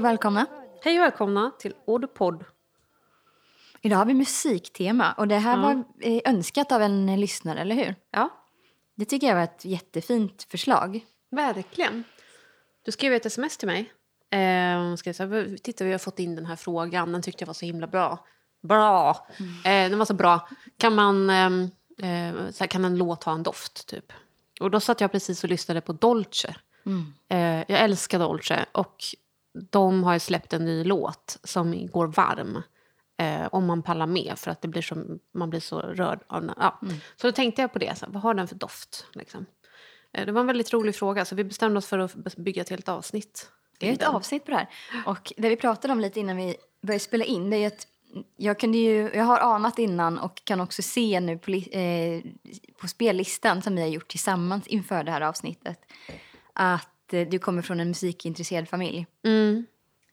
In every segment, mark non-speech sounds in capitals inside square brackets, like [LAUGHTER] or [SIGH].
Hej och välkomna. Hej och välkomna till Oddpod. Idag har vi musiktema och det här Ja. var eh, önskat av en lyssnare, eller hur? Ja, Det tycker jag var ett jättefint förslag. verkligen. Du skrev ett sms till mig. Eh, skrev så här, Titta, vi har fått in den här frågan. Den tyckte jag var så himla bra. Bra! Eh, den var så bra. Kan man... ehm, Eh, så här, kan en låt ha en doft, typ? Och då satt jag precis och lyssnade på Dolce. Eh, jag älskar Dolce. Och de har släppt en ny låt som går varm. Eh, om man pallar med, för att det blir så, man blir så rörd av. Ja. Så då tänkte jag på det. Så här, vad har den för doft? Liksom. Eh, det var en väldigt rolig fråga, så vi bestämde oss för att bygga ett helt avsnitt. Det är ett avsnitt på det här. Och det vi pratade om lite innan vi började spela in det är att jag, kunde ju, jag har anat innan och kan också se nu på, eh, på spellistan som vi har gjort tillsammans inför det här avsnittet att du kommer från en musikintresserad familj. Mm,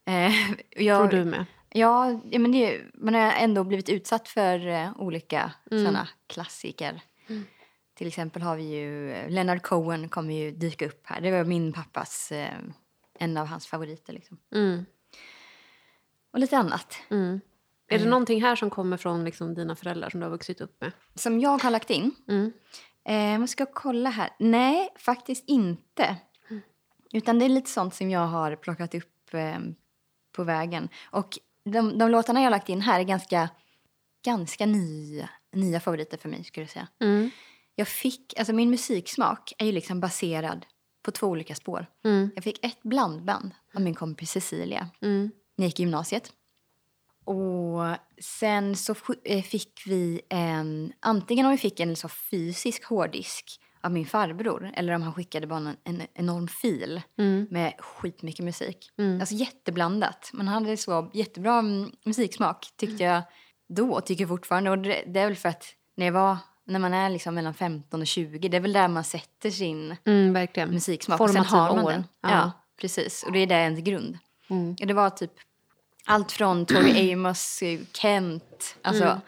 Eh, [LAUGHS] jag, tror du med. Ja, men det, man har ändå blivit utsatt för eh, olika såna klassiker. Till exempel har vi ju eh, Leonard Cohen kommer ju dyka upp här. Det var min pappas, eh, en av hans favoriter liksom. Mm, Och lite annat. mm. Är det någonting här som kommer från liksom, dina föräldrar som du har vuxit upp med? Som jag har lagt in. Mm. Eh, man ska kolla här. Nej, faktiskt inte. Utan det är lite sånt som jag har plockat upp eh, på vägen. Och de, de låtarna jag har lagt in här är ganska, ganska nya, nya favoriter för mig skulle jag säga. Mm. Jag fick, alltså min musiksmak är ju liksom baserad på två olika spår. Mm. Jag fick ett blandband av min kompis Cecilia Mm. när jag gick i gymnasiet. Och sen så eh, fick vi en, antingen om vi fick en så fysisk hårddisk av min farbror eller om han skickade bara en, en enorm fil Mm. med skitmycket musik. Mm. Alltså jätteblandat. Man hade så jättebra mm, musiksmak tyckte jag då och tycker fortfarande. Och det, det är väl för att när jag var, när man är liksom mellan 15 och 20, det är väl där man sätter sin Mm, verkligen. musiksmak. Och sen Formativa har man år. den. Ja. Ja. precis. Och det är där ens grund. Mm. Det var typ allt från Tori [CLEARS THROAT] Amos, eh, Kent, alltså Mm.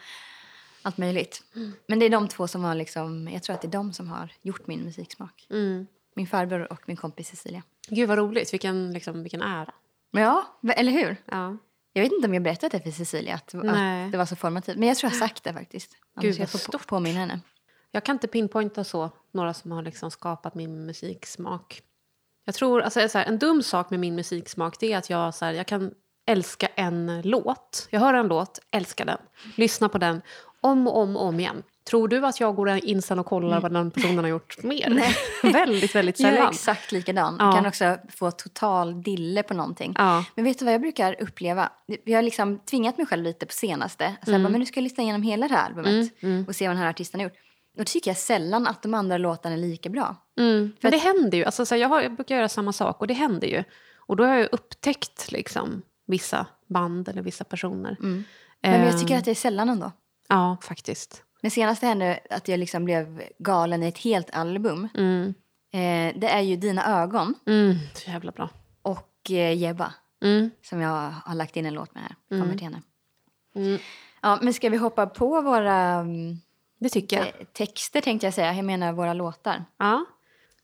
Allt möjligt. Men det är de två som har liksom, jag tror att det är de som har gjort min musiksmak. Mm. Min farbror och min kompis Cecilia. Gud vad roligt, vilken, liksom, vilken ära. Ja, eller hur? Ja. Jag vet inte om jag berättat det för Cecilia, att, att det var så formativt. Men jag tror jag har sagt det faktiskt. Gud, jag vad få stort. påminna henne. Jag kan inte pinpointa så, några som har liksom skapat min musiksmak. Jag tror, alltså, så här, en dum sak med min musiksmak det är att jag, så här, jag kan älska en låt. Jag hör en låt, älskar den, lyssnar på den om och om och om igen. Tror du att jag går in sen och kollar vad den personen har gjort mer? [LAUGHS] väldigt, väldigt Jag är sällan. exakt likadan. Ja. Jag kan också få total dille på någonting. Ja. Men vet du vad jag brukar uppleva? Jag har liksom tvingat mig själv lite på senaste. Så jag bara, men nu ska jag lyssna igenom hela det här albumet och se vad den här artisten har gjort. Och då tycker jag sällan att de andra låtarna är lika bra. Mm. Men det händer ju. Alltså, så jag, har, jag brukar göra samma sak och det händer ju. Och då har jag upptäckt liksom, vissa band eller vissa personer. Men jag Ehm, tycker att det är sällan ändå. Ja, faktiskt. Det senaste hände att jag liksom blev galen i ett helt album. Mm. Eh, det är ju Dina ögon Mm, så jävla bra. och eh, Jebba Mm. som jag har lagt in en låt med här. Kommer till henne. Mm. Ja, men ska vi hoppa på våra mm, Det tycker jag. texter tänkte jag säga. Jag menar våra låtar. Ja.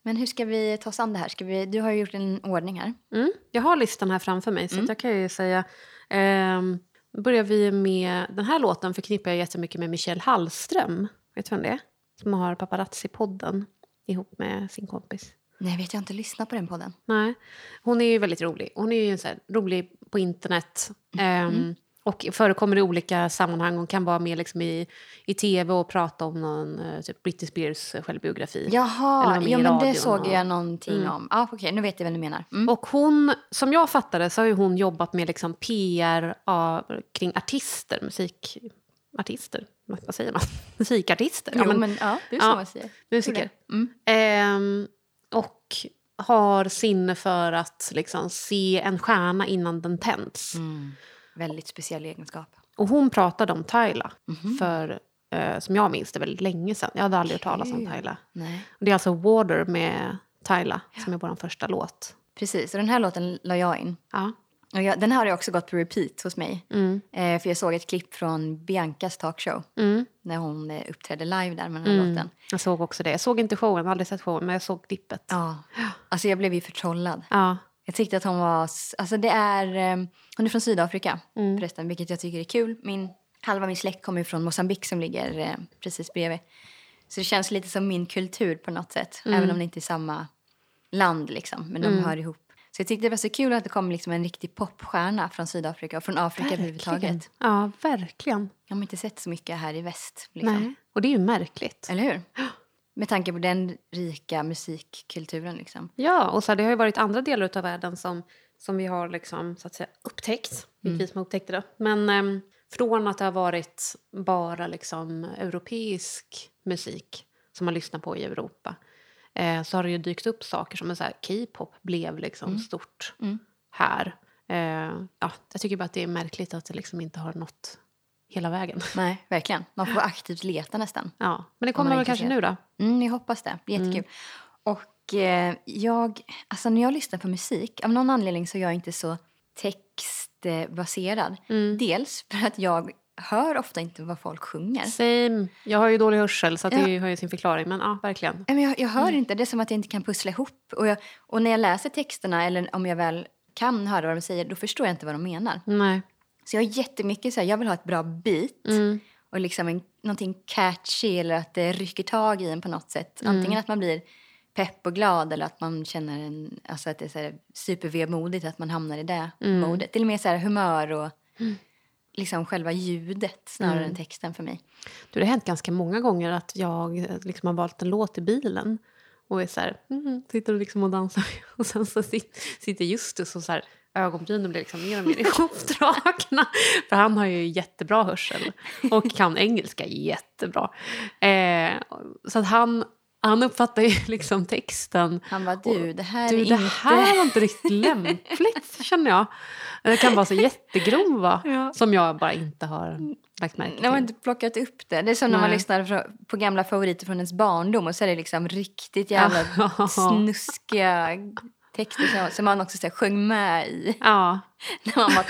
Men hur ska vi ta oss an det här? Ska vi, du har ju gjort en ordning här. Mm. Jag har listan här framför mig, så jag kan ju säga... då börjar vi med... Den här låten förknippar jag jättemycket med Michelle Hallström. Vet du vem det är? Som har Paparazzi-podden ihop med sin kompis. Nej, vet jag inte lyssnat på den podden. Nej. Hon är ju väldigt rolig. Hon är ju så rolig på internet. ehm, Och förekommer i olika sammanhang. Hon kan vara med liksom i, i tv och prata om någon eh, typ Britney Spears självbiografi. Eller Jaha, ja, men det såg jag någonting om. Ja, okej, nu vet jag vad du menar. Mm. Och hon, som jag fattade så har hon jobbat med liksom PR av, kring artister, musikartister. Vad säger man? [LAUGHS] Musikartister? jo, men, ja, det är så ja, man säger. Musiker. Mm. Ehm, och har sinne för att liksom se en stjärna innan den tänds. Mm. Väldigt speciell egenskap. Och hon pratade om Tyla Mhm. för, eh, som jag minns det, väldigt länge sedan. Jag hade aldrig hört talas om. Tyla. Nej. Och det är alltså Water med Tyla som är vår första låt. Precis, och den här låten la jag in. Ja. Och jag, den här har också gått på repeat hos mig. Mm. Eh, för jag såg ett klipp från Biancas talkshow. Mm. När hon eh, uppträdde live där med den här Mm. låten. Jag såg också det. Jag såg inte showen, aldrig sett showen, men jag såg klippet. Ja. Alltså jag blev ju förtrollad. Ja. Jag tyckte att hon var... Alltså det är, eh, hon är från Sydafrika Mm. förresten, vilket jag tycker är kul. Min, halva min släkt kommer från Mosambik som ligger eh, precis bredvid. Så det känns lite som min kultur på något sätt. Mm. Även om det inte är samma land liksom. Men de hör ihop. Så jag tyckte det var så kul att det kom liksom en riktig popstjärna från Sydafrika och från Afrika överhuvudtaget. Ja, verkligen. Jag har inte sett så mycket här i väst. Liksom. Nej. Och det är ju märkligt. Eller hur? [GASPS] Med tanke på den rika musikkulturen liksom. Ja, och så här, det har ju varit andra delar av världen som, som vi har liksom, så att säga, upptäckt. Mm. Vi som upptäckte det. Men ehm, från att det har varit bara liksom, europeisk musik som man lyssnar på i Europa eh, så har det ju dykt upp saker som är K-pop blev liksom stort Mm. här. Eh, ja, jag tycker bara att det är märkligt att det liksom inte har nått hela vägen. [LAUGHS] Nej, verkligen. Man får aktivt leta nästan. Ja, men det kommer väl kanske nu då? Mm, jag hoppas det. Det Jättekul. Och eh, jag, alltså när jag lyssnar på musik, av någon anledning så är jag inte så textbaserad. Mm. Dels för att jag hör ofta inte vad folk sjunger. Same. Jag har ju dålig hörsel så att Ja. det har ju sin förklaring. Men ja, verkligen. Men jag, jag hör Mm. inte, det är som att jag inte kan pussla ihop. Och, jag, och när jag läser texterna, eller om jag väl kan höra vad de säger, då förstår jag inte vad de menar. Nej. Så jag har jättemycket så här, jag vill ha ett bra beat. Mm. Och liksom en, någonting catchy eller att det rycker tag i en på något sätt. Mm. Antingen att man blir pepp och glad eller att man känner en, alltså att det är så här supervemodigt att man hamnar i det Mm. modet. Det är mer så här humör och liksom själva ljudet snarare Mm. än texten för mig. Du, det har hänt ganska många gånger att jag eh, liksom har valt en låt i bilen och är så här, mm, sitter och, liksom och dansar. [LAUGHS] Och sen så sit, sitter Justus och så här, ögonbrynen blir liksom mer och mer [LAUGHS] ihopdragna. För han har ju jättebra hörsel och kan [LAUGHS] engelska jättebra. Eh, så att han, han uppfattar ju [LAUGHS] liksom texten Han bara, du, det här Du, är det inte... här var inte riktigt lämpligt, känner jag. Det kan vara så jättegrova Ja. som jag bara inte har lagt märke När man till. inte plockat upp det. Det är som när man Nej. lyssnar på gamla favoriter från ens barndom och så är det liksom riktigt jävla snuskiga texter som, som man också så här, sjöng med i Ja, [LAUGHS] när man var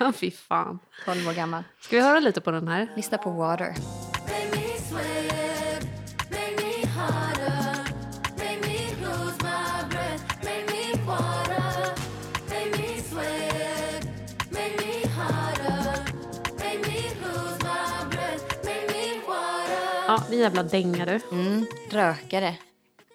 12, [LAUGHS] fy fan. 12 år gammal. Ska vi höra lite på den här? Lyssna på Water. Ja, det är jävla dänga du. Mm, rökare.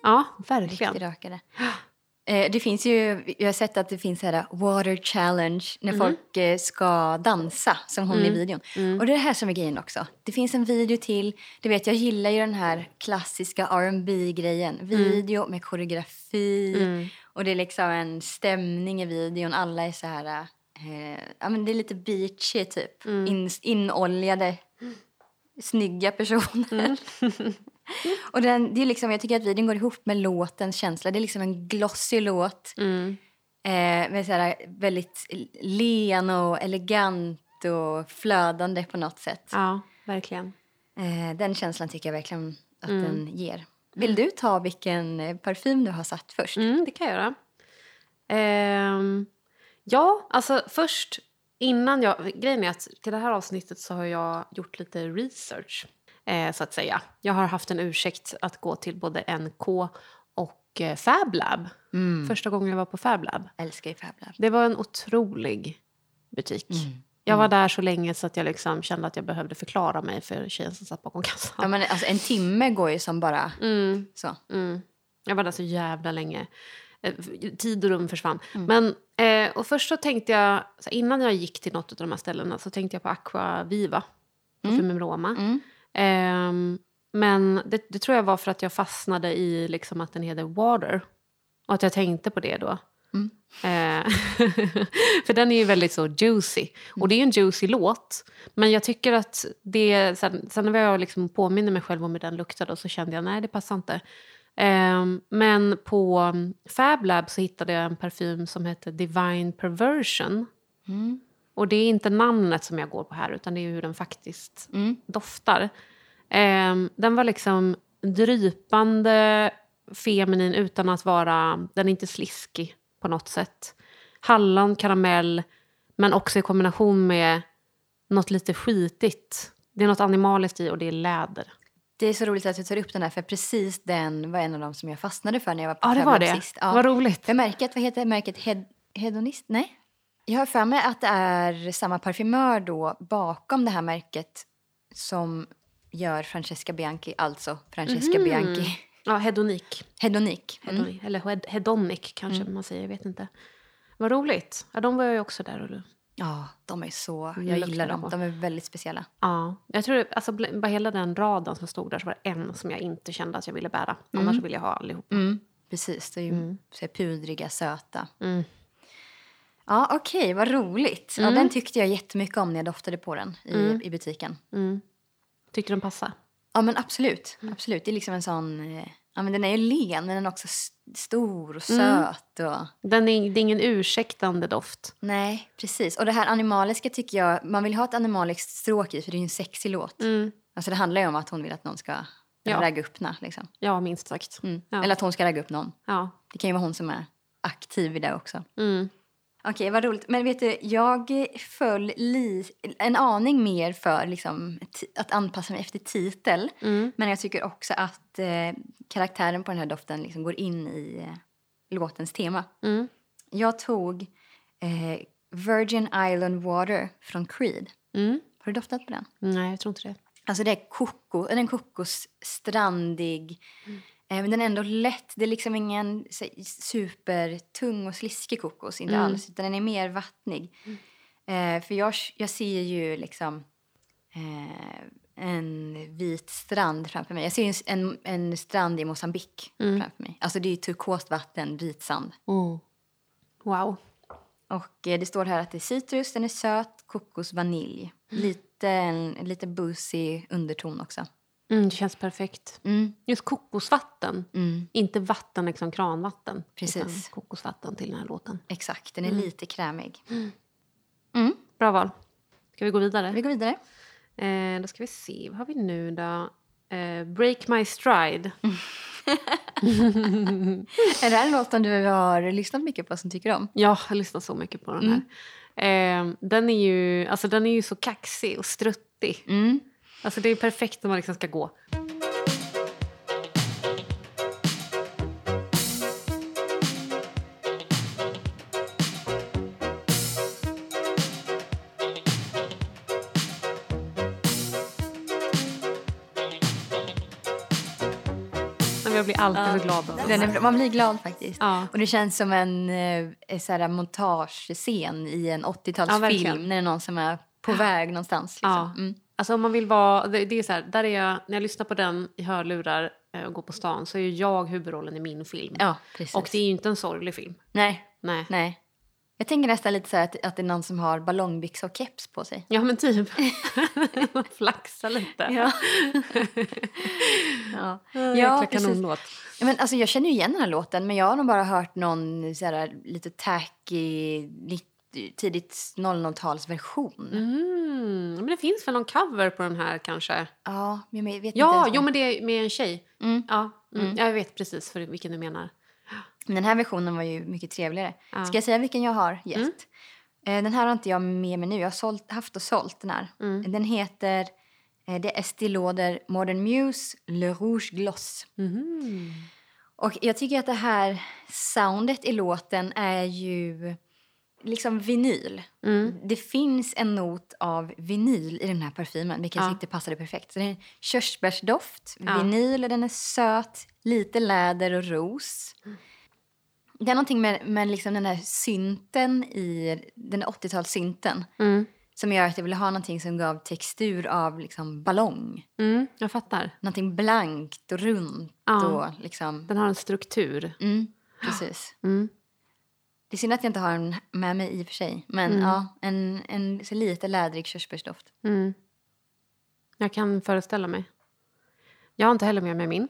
Ja, Riktig verkligen. rökare. [GASPS] [GASPS] Eh, det finns ju, jag har sett att det finns här Water Challenge när folk eh, ska dansa som hon i videon. Och det är det här som är grejen också. Det finns en video till, du vet jag gillar ju den här klassiska rb grejen Video med koreografi och det är liksom en stämning i videon. Alla är så här, eh, ja men det är lite beachy typ. In, inoljade, snygga personer. [LAUGHS] [LAUGHS] Och den, det är liksom, jag tycker att videon går ihop med låtens känsla. Det är liksom en glossy låt. Mm. Eh, med så här väldigt len och elegant och flödande på något sätt. Ja, verkligen. Eh, den känslan tycker jag verkligen att den ger. Vill du ta vilken eh, parfym du har satt först? Mm, det kan jag göra. Ehm, ja, alltså först innan jag... Grejen är att till det här avsnittet så har jag gjort lite research, eh, så att säga. Jag har haft en ursäkt att gå till både NK och eh, Fab Lab. Första gången jag var på Fab Lab. Älskar ju Fab Lab. Det var en otrolig butik. Jag var där så länge så att jag liksom kände att jag behövde förklara mig för tjejen som satt bakom kassan. Ja, men alltså, en timme går ju som bara Mm. så. Mm. Jag var där så jävla länge. Eh, Tid och rum försvann. Men, eh, och först så tänkte jag, så innan jag gick till något av de här ställena så tänkte jag på Aqua Viva. Parfymen Roma. Ehm, men det, det tror jag var för att jag fastnade i liksom att den heter Water. Och att jag tänkte på det då. Mm. Eh, [LAUGHS] för den är ju väldigt så juicy. Och det är ju en juicy låt. Men jag tycker att det... Sen, sen när jag liksom påminner mig själv om hur den luktade och så kände jag nej det passar inte. Ehm, men på um, Fab Lab så hittade jag en parfym som heter Divine Perversion. Mm. Och det är inte namnet som jag går på här utan det är hur den faktiskt Mm. doftar. Ehm, den var liksom drypande feminin utan att vara... Den är inte sliskig på något sätt. Hallon, karamell, men också i kombination med något lite skitigt. Det är något animaliskt i och det är läder. Det är så roligt att du tar upp den här för precis den var en av de som jag fastnade för när jag var på Ja, det var det. sist. Vad roligt. För märket, vad heter märket? Head, hedonist? Nej. Jag har för mig att det är samma parfymör då bakom det här märket som gör Francesca Bianchi, alltså Francesca Mhm. Bianchi. Ja, hedonik. Hedonik. Mm. Hedonic. Eller hed- hedonic kanske man säger, jag vet inte. Vad roligt. Ja, de var ju också där. Och Ja, de är så... Jag gillar dem. på. De är väldigt speciella. Ja, jag tror alltså, bara hela den raden som stod där så var det en som jag inte kände att jag ville bära. Annars vill jag ha allihop. Mm. Precis, det är ju här pudriga, söta. Mm. Ja, okej, vad roligt. Ja, den tyckte jag jättemycket om när jag doftade på den i, i butiken. Mm. Tyckte den passade? Ja, men absolut. Absolut. Det är liksom en sån... eh, Ja, men den är ju len, men den är också stor och söt. Och... Den är, det är ingen ursäktande doft. Nej, precis. Och det här animaliska tycker jag... Man vill ha ett animaliskt stråk i, för det är ju en sexig låt. Mm. Alltså det handlar ju om att hon vill att någon ska Ja. ragga upp henne. Liksom. Ja, minst sagt. Mm. Ja. Eller att hon ska ragga upp någon. Ja. Det kan ju vara hon som är aktiv i det också. Mm. Okej, vad roligt. Men vet du, jag föll li- en aning mer för liksom, ti- att anpassa mig efter titel. Mm. Men jag tycker också att eh, karaktären på den här doften liksom går in i eh, låtens tema. Mm. Jag tog eh, Virgin Island Water från Creed. Mm. Har du doftat på den? Nej, jag tror inte det. Alltså det är koko, den kokosstrandig. Eh, men den är ändå lätt. Det är liksom ingen supertung och sliskig kokos, inte alls. Utan den är mer vattnig. Eh, för jag, jag ser ju liksom eh, en vit strand framför mig. Jag ser en, en strand i Mosambik framför mig. Alltså det är turkost vatten, vit sand. Mm. Wow. Och eh, det står här att det är citrus, den är söt, kokos, vanilj. Lite, en, lite boozy underton också. Mm, det känns perfekt. Mm. Just kokosvatten. Mm. Inte vatten, liksom kranvatten. Precis. kokosvatten till den här låten. Exakt, den är lite krämig. Bra val. Ska vi gå vidare? Vi går vidare. Eh, då ska vi se. Vad har vi nu då? Eh, Break My Stride. [LAUGHS] Är det här en låt som du har lyssnat mycket på som tycker om? Ja, jag har lyssnat så mycket på den här. Eh, den, är ju, alltså, den är ju så kaxig och struttig. Alltså, det är perfekt när man liksom ska gå. Jag blir alltid så glad av den. Är, man blir glad faktiskt. Ja. Och det känns som en eh, så här, montagescen i en Ja, 80-talsfilm verkligen. när det är någon som är på väg någonstans. Liksom. Ja. Mm. Alltså om man vill vara, det, det är så här, där är jag, när jag lyssnar på den i hörlurar eh, och går på stan så är ju jag huvudrollen i min film. ja, precis. och det är ju inte en sorglig film. Nej, Nej. nej. Jag tänker nästan lite så här att, att det är någon som har ballongbyxa och keps på sig. Ja men typ. [LAUGHS] Man flaxar lite. Ja. [LAUGHS] ja. Ja, kanonlåt. Ja, Men alltså, jag känner ju igen den här låten, men jag har nog bara hört någon så här, lite tacky, tidigt 00-talsversion. Mm. Men det finns väl någon cover på den här kanske? Ja, men jag vet inte. Ja, jo vad- men det är med en tjej. Mm. Ja, mm. Jag vet precis för vilken du menar. Men den här versionen var ju mycket trevligare. Ja. Ska jag säga vilken jag har gett? Eh, Den här har inte jag med mig nu. Jag har sålt, haft och sålt den här. Den heter eh, det är Estée Lauder Modern Muse Le Rouge Gloss. Mhm. Och jag tycker att det här soundet i låten är ju liksom vinyl. Det finns en not av vinyl i den här parfymen, vilket Ja. tyckte passade perfekt. Så det är en körsbärsdoft, Ja. vinyl, den är söt, lite läder och ros. Det är någonting med, med liksom den här synten i den 80-talssynten Mm. som gör att jag ville ha någonting som gav textur av liksom ballong. Mm, jag fattar. Någonting blankt och runt Ja. och liksom... Den har en struktur. Mm, precis. Mm. Det är synd att jag inte har den med mig i och för sig. Men ja, en, en så lite lädrig körsbärsdoft. Mm. Jag kan föreställa mig. Jag har inte heller med mig min.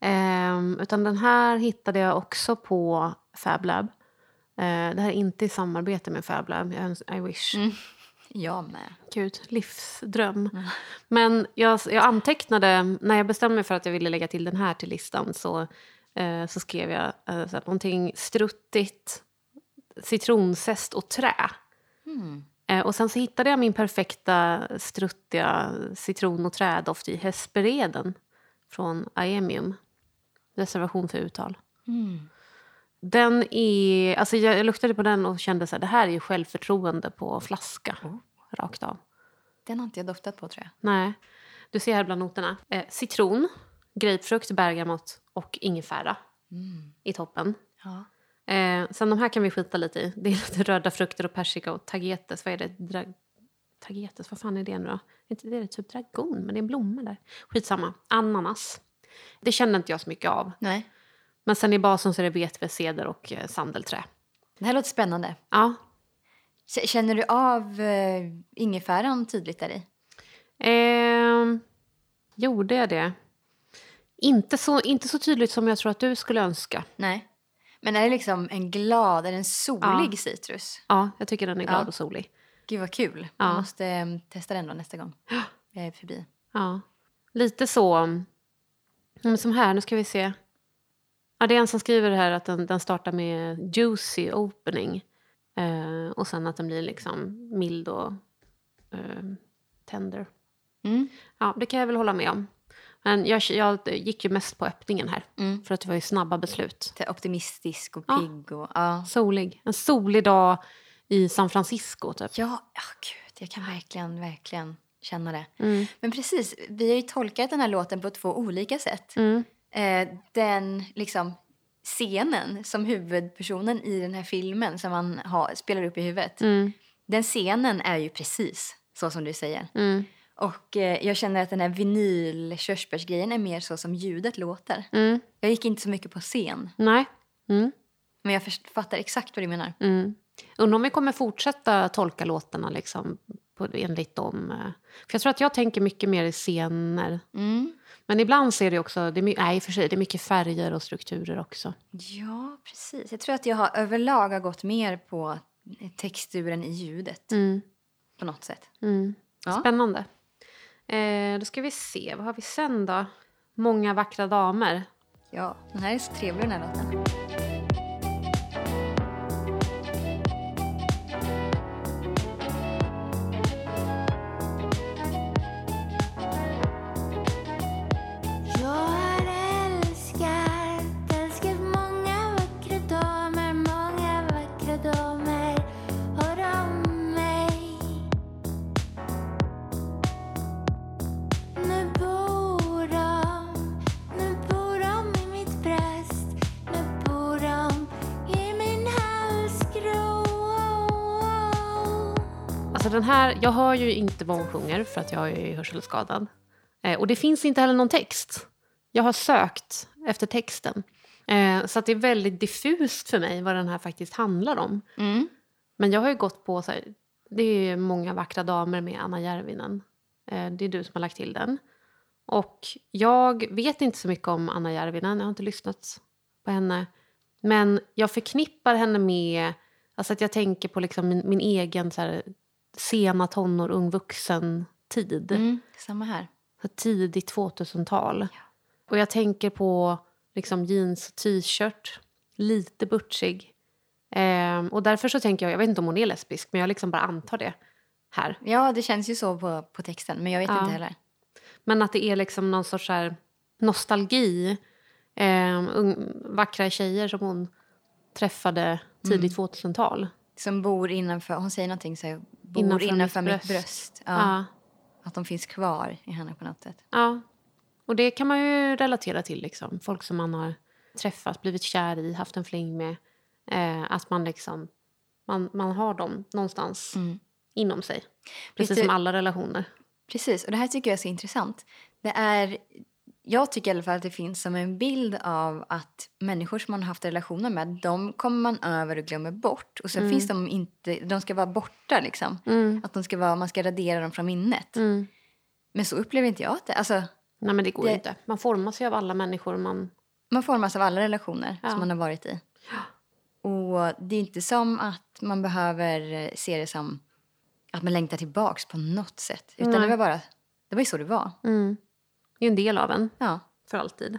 Ehm, utan den här hittade jag också på FabLab. Eh, det här är inte i samarbete med FabLab. I wish. [LAUGHS] Jag med. Gud, livsdröm. Men jag, jag antecknade, när jag bestämde mig för att jag ville lägga till den här till listan så, eh, så skrev jag eh, så någonting struttigt, citronzest och trä. Eh, och sen så hittade jag min perfekta struttiga citron och trädoft i Hespereden från Iemium. Reservation för uttal. Den är... Alltså jag, luktade på den och kände så här, det här är självförtroende på flaska. Rakt av. Den har inte jag doftat på tror jag. Nej. Du ser här bland noterna. Eh, citron, grapefrukt, bergamott och ingefära i toppen. Ja. Eh, sen de här kan vi skita lite i. Det är [LAUGHS] lite röda frukter och persika och tagetes. Vad är det? Dra tagetes, vad fan är det nu då? Det är typ dragon, men det är en blomma där. Skitsamma. Ananas. Det känner inte jag så mycket av. Nej. Men sen i basen så är det vetever, ceder och eh, sandelträ. Det här låter spännande. Ja. Känner du av eh, ingefäran tydligt där i? Ehm, gjorde jag det? Inte så, inte så tydligt som jag tror att du skulle önska. Nej. Men är det liksom en glad, är det en solig citrus? Ja, jag tycker den är glad Ja. och solig. Gud vad kul. Ja. Jag måste eh, testa den då nästa gång jag är förbi. Ja. Lite så... Men som här, nu ska vi se. Ja, det är en som skriver här att den, den startar med juicy opening. Eh, och sen att den blir liksom mild och eh, tender. Mm. Ja, det kan jag väl hålla med om. Men jag, jag gick ju mest på öppningen här. Mm. För att det var ju snabba beslut. Optimistisk och Ja. pigg. Och, ja. Solig. En solig dag i San Francisco, typ. Ja, ja, gud, jag kan verkligen, verkligen känna det. Mm. Men precis, vi har ju tolkat den här låten på två olika sätt. Mm. Eh, den liksom scenen som huvudpersonen i den här filmen som man har, spelar upp i huvudet. Mm. Den scenen är ju precis så som du säger. Mm. Och eh, jag känner att den här vinyl körsbärsgrejen är mer så som ljudet låter. Mm. Jag gick inte så mycket på scen, Nej. Mm. men jag fattar exakt vad du menar. Mm. Undrar om vi kommer fortsätta tolka låtarna liksom, på, enligt dem. eh. För jag tror att jag tänker mycket mer i scener. Mm. Men ibland ser det också, det är, nej, för sig, det är mycket färger och strukturer också. Ja, precis. Jag tror att jag har överlag har gått mer på texturen i ljudet Mm. på något sätt. Mm. Ja. Spännande. Eh, då ska vi se, vad har vi sen då? Många vackra damer. Ja, den här är så trevlig den här låten. Den här, jag hör ju inte vad hon sjunger för att jag är hörselskadad. Eh, och det finns inte heller någon text. Jag har sökt efter texten. Eh, så att det är väldigt diffust för mig vad den här faktiskt handlar om. Mm. Men jag har ju gått på så här, det är många vackra damer med Anna Järvinen. Eh, det är du som har lagt till den. Och jag vet inte så mycket om Anna Järvinen, jag har inte lyssnat på henne. Men jag förknippar henne med, alltså att jag tänker på liksom min, min egen så här, sena tonår, ung vuxen tid. Mm. Samma här. Tidigt 2000-tal. Och jag tänker på liksom jeans och t-shirt, lite butchig. Ehm, och därför så tänker jag, jag vet inte om hon är lesbisk, men jag liksom bara antar det här. Ja, det känns ju så på, på texten, men jag vet Ja. inte heller. Men att det är liksom någon sorts här nostalgi. Ehm, ung, vackra tjejer som hon träffade tidigt 2000-tal. Som bor innanför, hon säger någonting så här, bor Innanför innanför, mitt mitt bröst. bröst. Ja, Ja. Att de finns kvar i henne på något sätt. ja. Och det kan man ju relatera till. Liksom. Folk som man har träffat, blivit kär i, haft en fling med. Eh, att man liksom man, man har dem någonstans Mm. inom sig. Precis du- som alla relationer. Precis, och det här tycker jag är så intressant. Det är, jag tycker i alla fall att det finns som en bild av att människor som man har haft relationer med, de kommer man över och glömmer bort. Och så finns de inte, de ska vara borta liksom. Mm. Att de ska vara, man ska radera dem från minnet. Mm. Men så upplever inte jag att det Alltså, Nej, men det går Det- inte. Man formas ju av alla människor man... man formas av alla relationer Ja. som man har varit i. Och det är inte som att man behöver eh, se det som att man längtar tillbaks på något sätt. Utan Nej. det var bara, det var ju så det var. Mm. Det är en del av en. Ja. För alltid.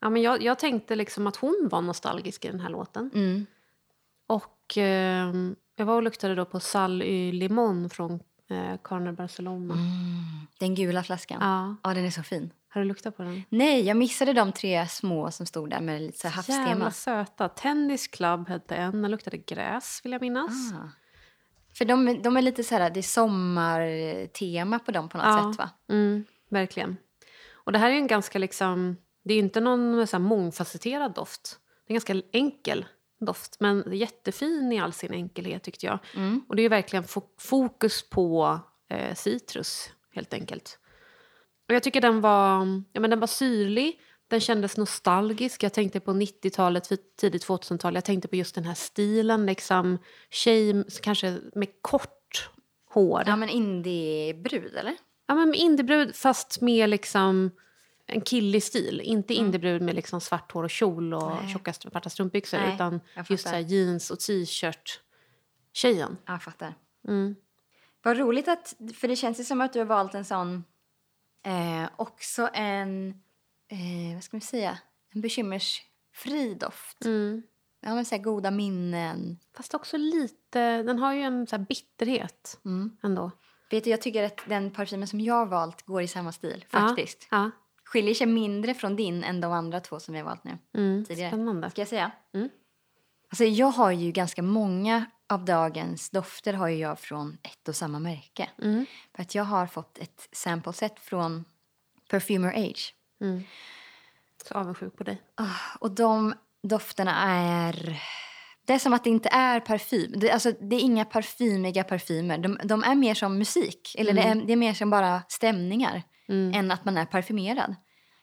Ja, men jag, jag tänkte liksom att hon var nostalgisk i den här låten. Mm. Och eh, jag var och luktade då på Sal y Limon från eh, Carner Barcelona. Den gula flaskan. Ja. Ja, den är så fin. Har du luktat på den? Nej, jag missade de tre små som stod där med lite så havstema. Jävla söta. Tennis Club hette en. Den luktade gräs vill jag minnas. Ah. För de, de är lite så här, det är sommartema på dem på något Ja. sätt va? Mm, verkligen. Och det här är en ganska liksom... Det är inte någon så här mångfacetterad doft. Det är en ganska enkel doft, men jättefin i all sin enkelhet tyckte jag. Mm. Och det är verkligen fo- fokus på eh, citrus, helt enkelt. Och jag tycker den var, ja, men den var syrlig, den kändes nostalgisk. Jag tänkte på 90-talet, vid tidigt 2000-tal. Jag tänkte på just den här stilen, liksom tjej kanske med kort hår. Ja men indiebrud eller? Ja, men indiebrud fast med liksom en killig stil. Inte indiebrud med liksom svart hår och kjol och Mm. Nej. tjocka svarta strumpbyxor. Nej, utan just så jeans och t-shirt. Tjejen. Ja, jag fattar. Mm. Vad roligt att, för det känns ju som att du har valt en sån, eh, också en, eh, vad ska man säga, en bekymmersfri doft. Mm. Ja men så här goda minnen. Fast också lite, den har ju en så bitterhet Mm. ändå. Vet du, jag tycker att den parfymen som jag har valt går i samma stil faktiskt. Ja, Skiljer sig mindre från din än de andra två som vi har valt nu. ja. Mm. Tidigare. Spännande. Ska jag säga? Mm. Alltså jag har ju ganska många av dagens dofter har jag från ett och samma märke. Mm. För att jag har fått ett sample set från Perfumer Age. Mm. Så avundsjuk på dig. Ah, Och de dofterna är... Det är som att det inte är parfym. Det, alltså, det är inga parfymiga parfymer. De, de är mer som musik. Eller det, är, det är mer som bara stämningar Mm. än att man är parfymerad.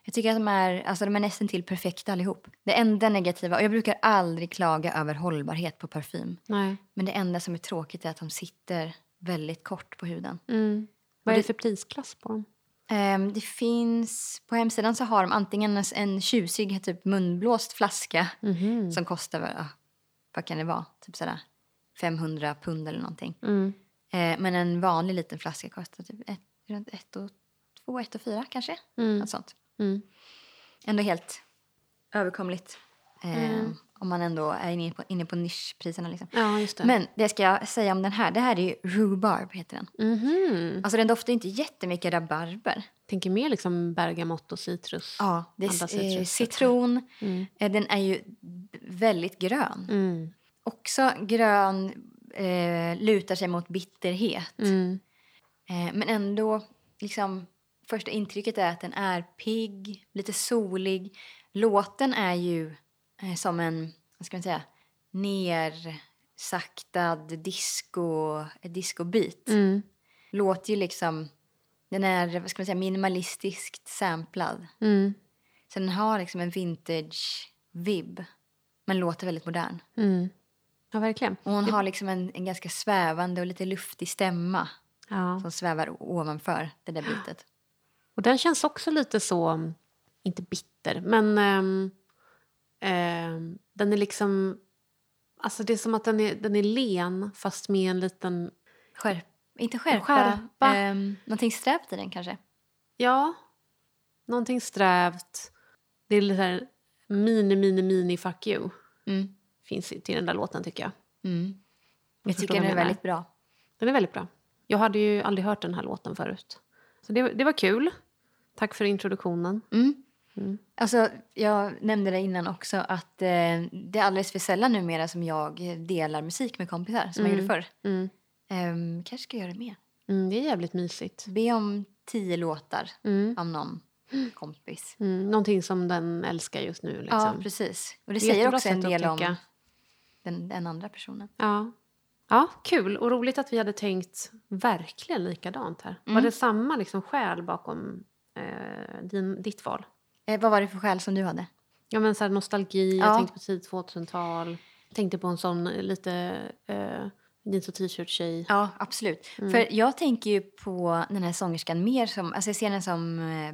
Jag tycker att de är, alltså, de är nästan till perfekta allihop. Det enda negativa, och jag brukar aldrig klaga över hållbarhet på parfym. Nej. Men det enda som är tråkigt är att de sitter väldigt kort på huden. Mm. Vad är det- för prisklass på dem? Ehm, det finns, på hemsidan så har de antingen en, tjusig typ munblåst flaska Mhm. som kostar, vad kan det vara, typ sådär 500 pund eller någonting. Mm. Eh, men en vanlig liten flaska kostar typ ett, runt ett och två, ett och fyra kanske. Mm. Något sånt. Mm. Ändå helt överkomligt. Eh, Mm. Om man ändå är inne på, inne på nischpriserna liksom. Ja, det. Men det ska jag säga om den här. Det här är ju Rhubarb heter den. Mhm. Alltså den doftar inte jättemycket rabarber. Tänker mer liksom bergamott och citrus. Ja, det är eh, citrus. citron. Mm. Eh, den är ju väldigt grön. Mm. Också grön eh, lutar sig mot bitterhet. Mm. Eh, men ändå, liksom, första intrycket är att den är pigg, lite solig. Låten är ju eh, som en, vad ska man säga, nersaktad disco, discobeat. Mm. Låter ju liksom, den är, vad ska man säga, minimalistiskt samplad. Mm. Så den har liksom en vintage-vibb. Men låter väldigt modern. Mm. Ja, verkligen. Och hon har liksom en, en ganska svävande och lite luftig stämma Ja. som svävar ovanför det där bitet. Och den känns också lite så, inte bitter, men ehm, ehm, den är liksom... Alltså det är som att den är, den är len fast med en liten... Skärp, inte skärpa, skärpa. ehm, någonting strävt i den kanske. Ja, någonting strävt. Det är lite här mini, mini, mini fuck you. Mm. Finns till den där låten tycker jag. Mm. Jag Jag tycker den är jag väldigt bra. Den är väldigt bra. Jag hade ju aldrig hört den här låten förut. Så det, det var kul. Tack för introduktionen. Mm. Mm. Alltså, jag nämnde det innan också att eh, det är alldeles för sällan numera som jag delar musik med kompisar som jag Mm. gjorde förr. Mm. Ehm, kanske ska göra det mer. Mm, det är jävligt mysigt. Be om tio låtar Mm. av någon kompis. Mm, någonting som den älskar just nu. Liksom. Ja, precis. Och det Jättebra säger också en del om den, den andra personen. Ja. ja, kul och roligt att vi hade tänkt verkligen likadant här. Var Mm. det samma liksom skäl bakom eh, din, ditt val? Eh, vad var det för skäl som du hade? Ja, men så nostalgi, jag Ja. tänkte på tidigt 2000-tal. Tänkte på en sån lite eh, och t-shirt-tjej. Ja, absolut. Mm. För jag tänker ju på den här sångerskan mer som, alltså jag ser henne som eh,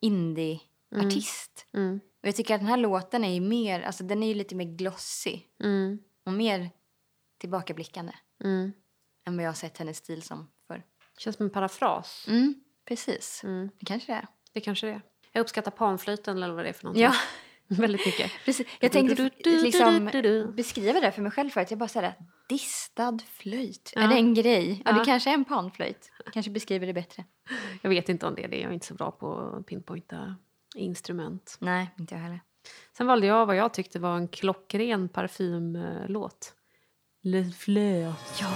indie-artist. Mm. Och jag tycker att den här låten är ju mer, alltså den är ju lite mer glossy Mm. och mer tillbakablickande Mm. än vad jag har sett hennes stil som förr. Känns som en parafras. Mm, precis. Mm. Det kanske det är. Det kanske det är. Jag uppskattar panflöjten eller vad det är för någonting. Ja, [LAUGHS] Väldigt mycket. precis. Jag tänkte liksom beskriva det för mig själv för att jag bara säger Distad flöjt. Ja. Är det en grej? Ja, Ja. det kanske är en panflöjt. Kanske beskriver det bättre. Jag vet inte om det är det. Jag är inte så bra på att pinpointa instrument. Nej, inte jag heller. Sen valde jag vad jag tyckte var en klockren parfymlåt. Le Fleur. Ja.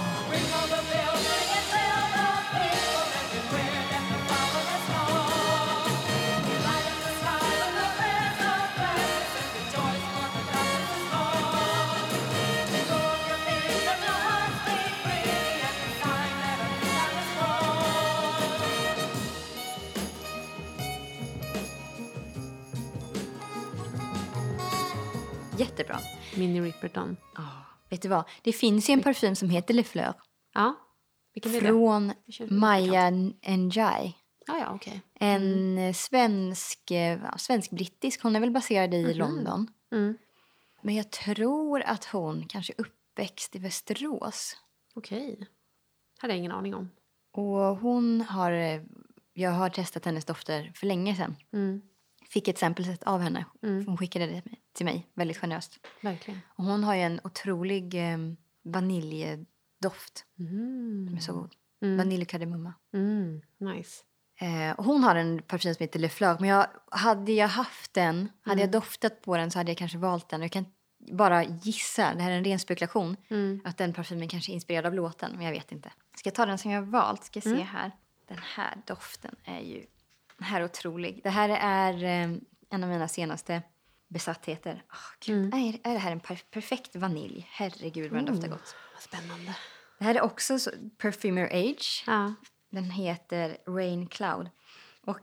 Jättebra. Minnie Riperton. Ja. Vet du vad? Det finns ju en parfym som heter Le Fleur. Ja. Vilken? Från Maya Njai. Ja, ja, okej. En eh, svensk, eh, svensk-brittisk. Hon är väl baserad i London. Mm. Men jag tror att hon kanske är uppväxt i Västerås. Okej. hade jag ingen aning om. Och hon har... eh, Jag har testat hennes dofter för länge sedan. Mm. Fick ett sampleset av henne. Mm. Hon skickade det till mig väldigt generöst. Verkligen. Och hon har ju en otrolig eh, vaniljedoft. Mm. Den är så god. Mm. Vanilj och kardemumma. Mm. Nice. Eh, och hon har en parfym som heter Le Fleur. Men jag, hade jag haft den, hade jag doftat på den så hade jag kanske valt den. Jag kan bara gissa, det här är en ren spekulation, Mm. att den parfymen kanske är inspirerad av låten. Men jag vet inte. Ska jag ta den som jag har valt? Ska se här. Den här doften är ju... Den här är otrolig. Det här är eh, en av mina senaste besattheter. Oh, Gud. Är, är det här en per- perfekt vanilj? Herregud vad den doftar gott. Vad spännande. Det här är också så, Perfumer Age. Ja. Den heter Rain Cloud. Och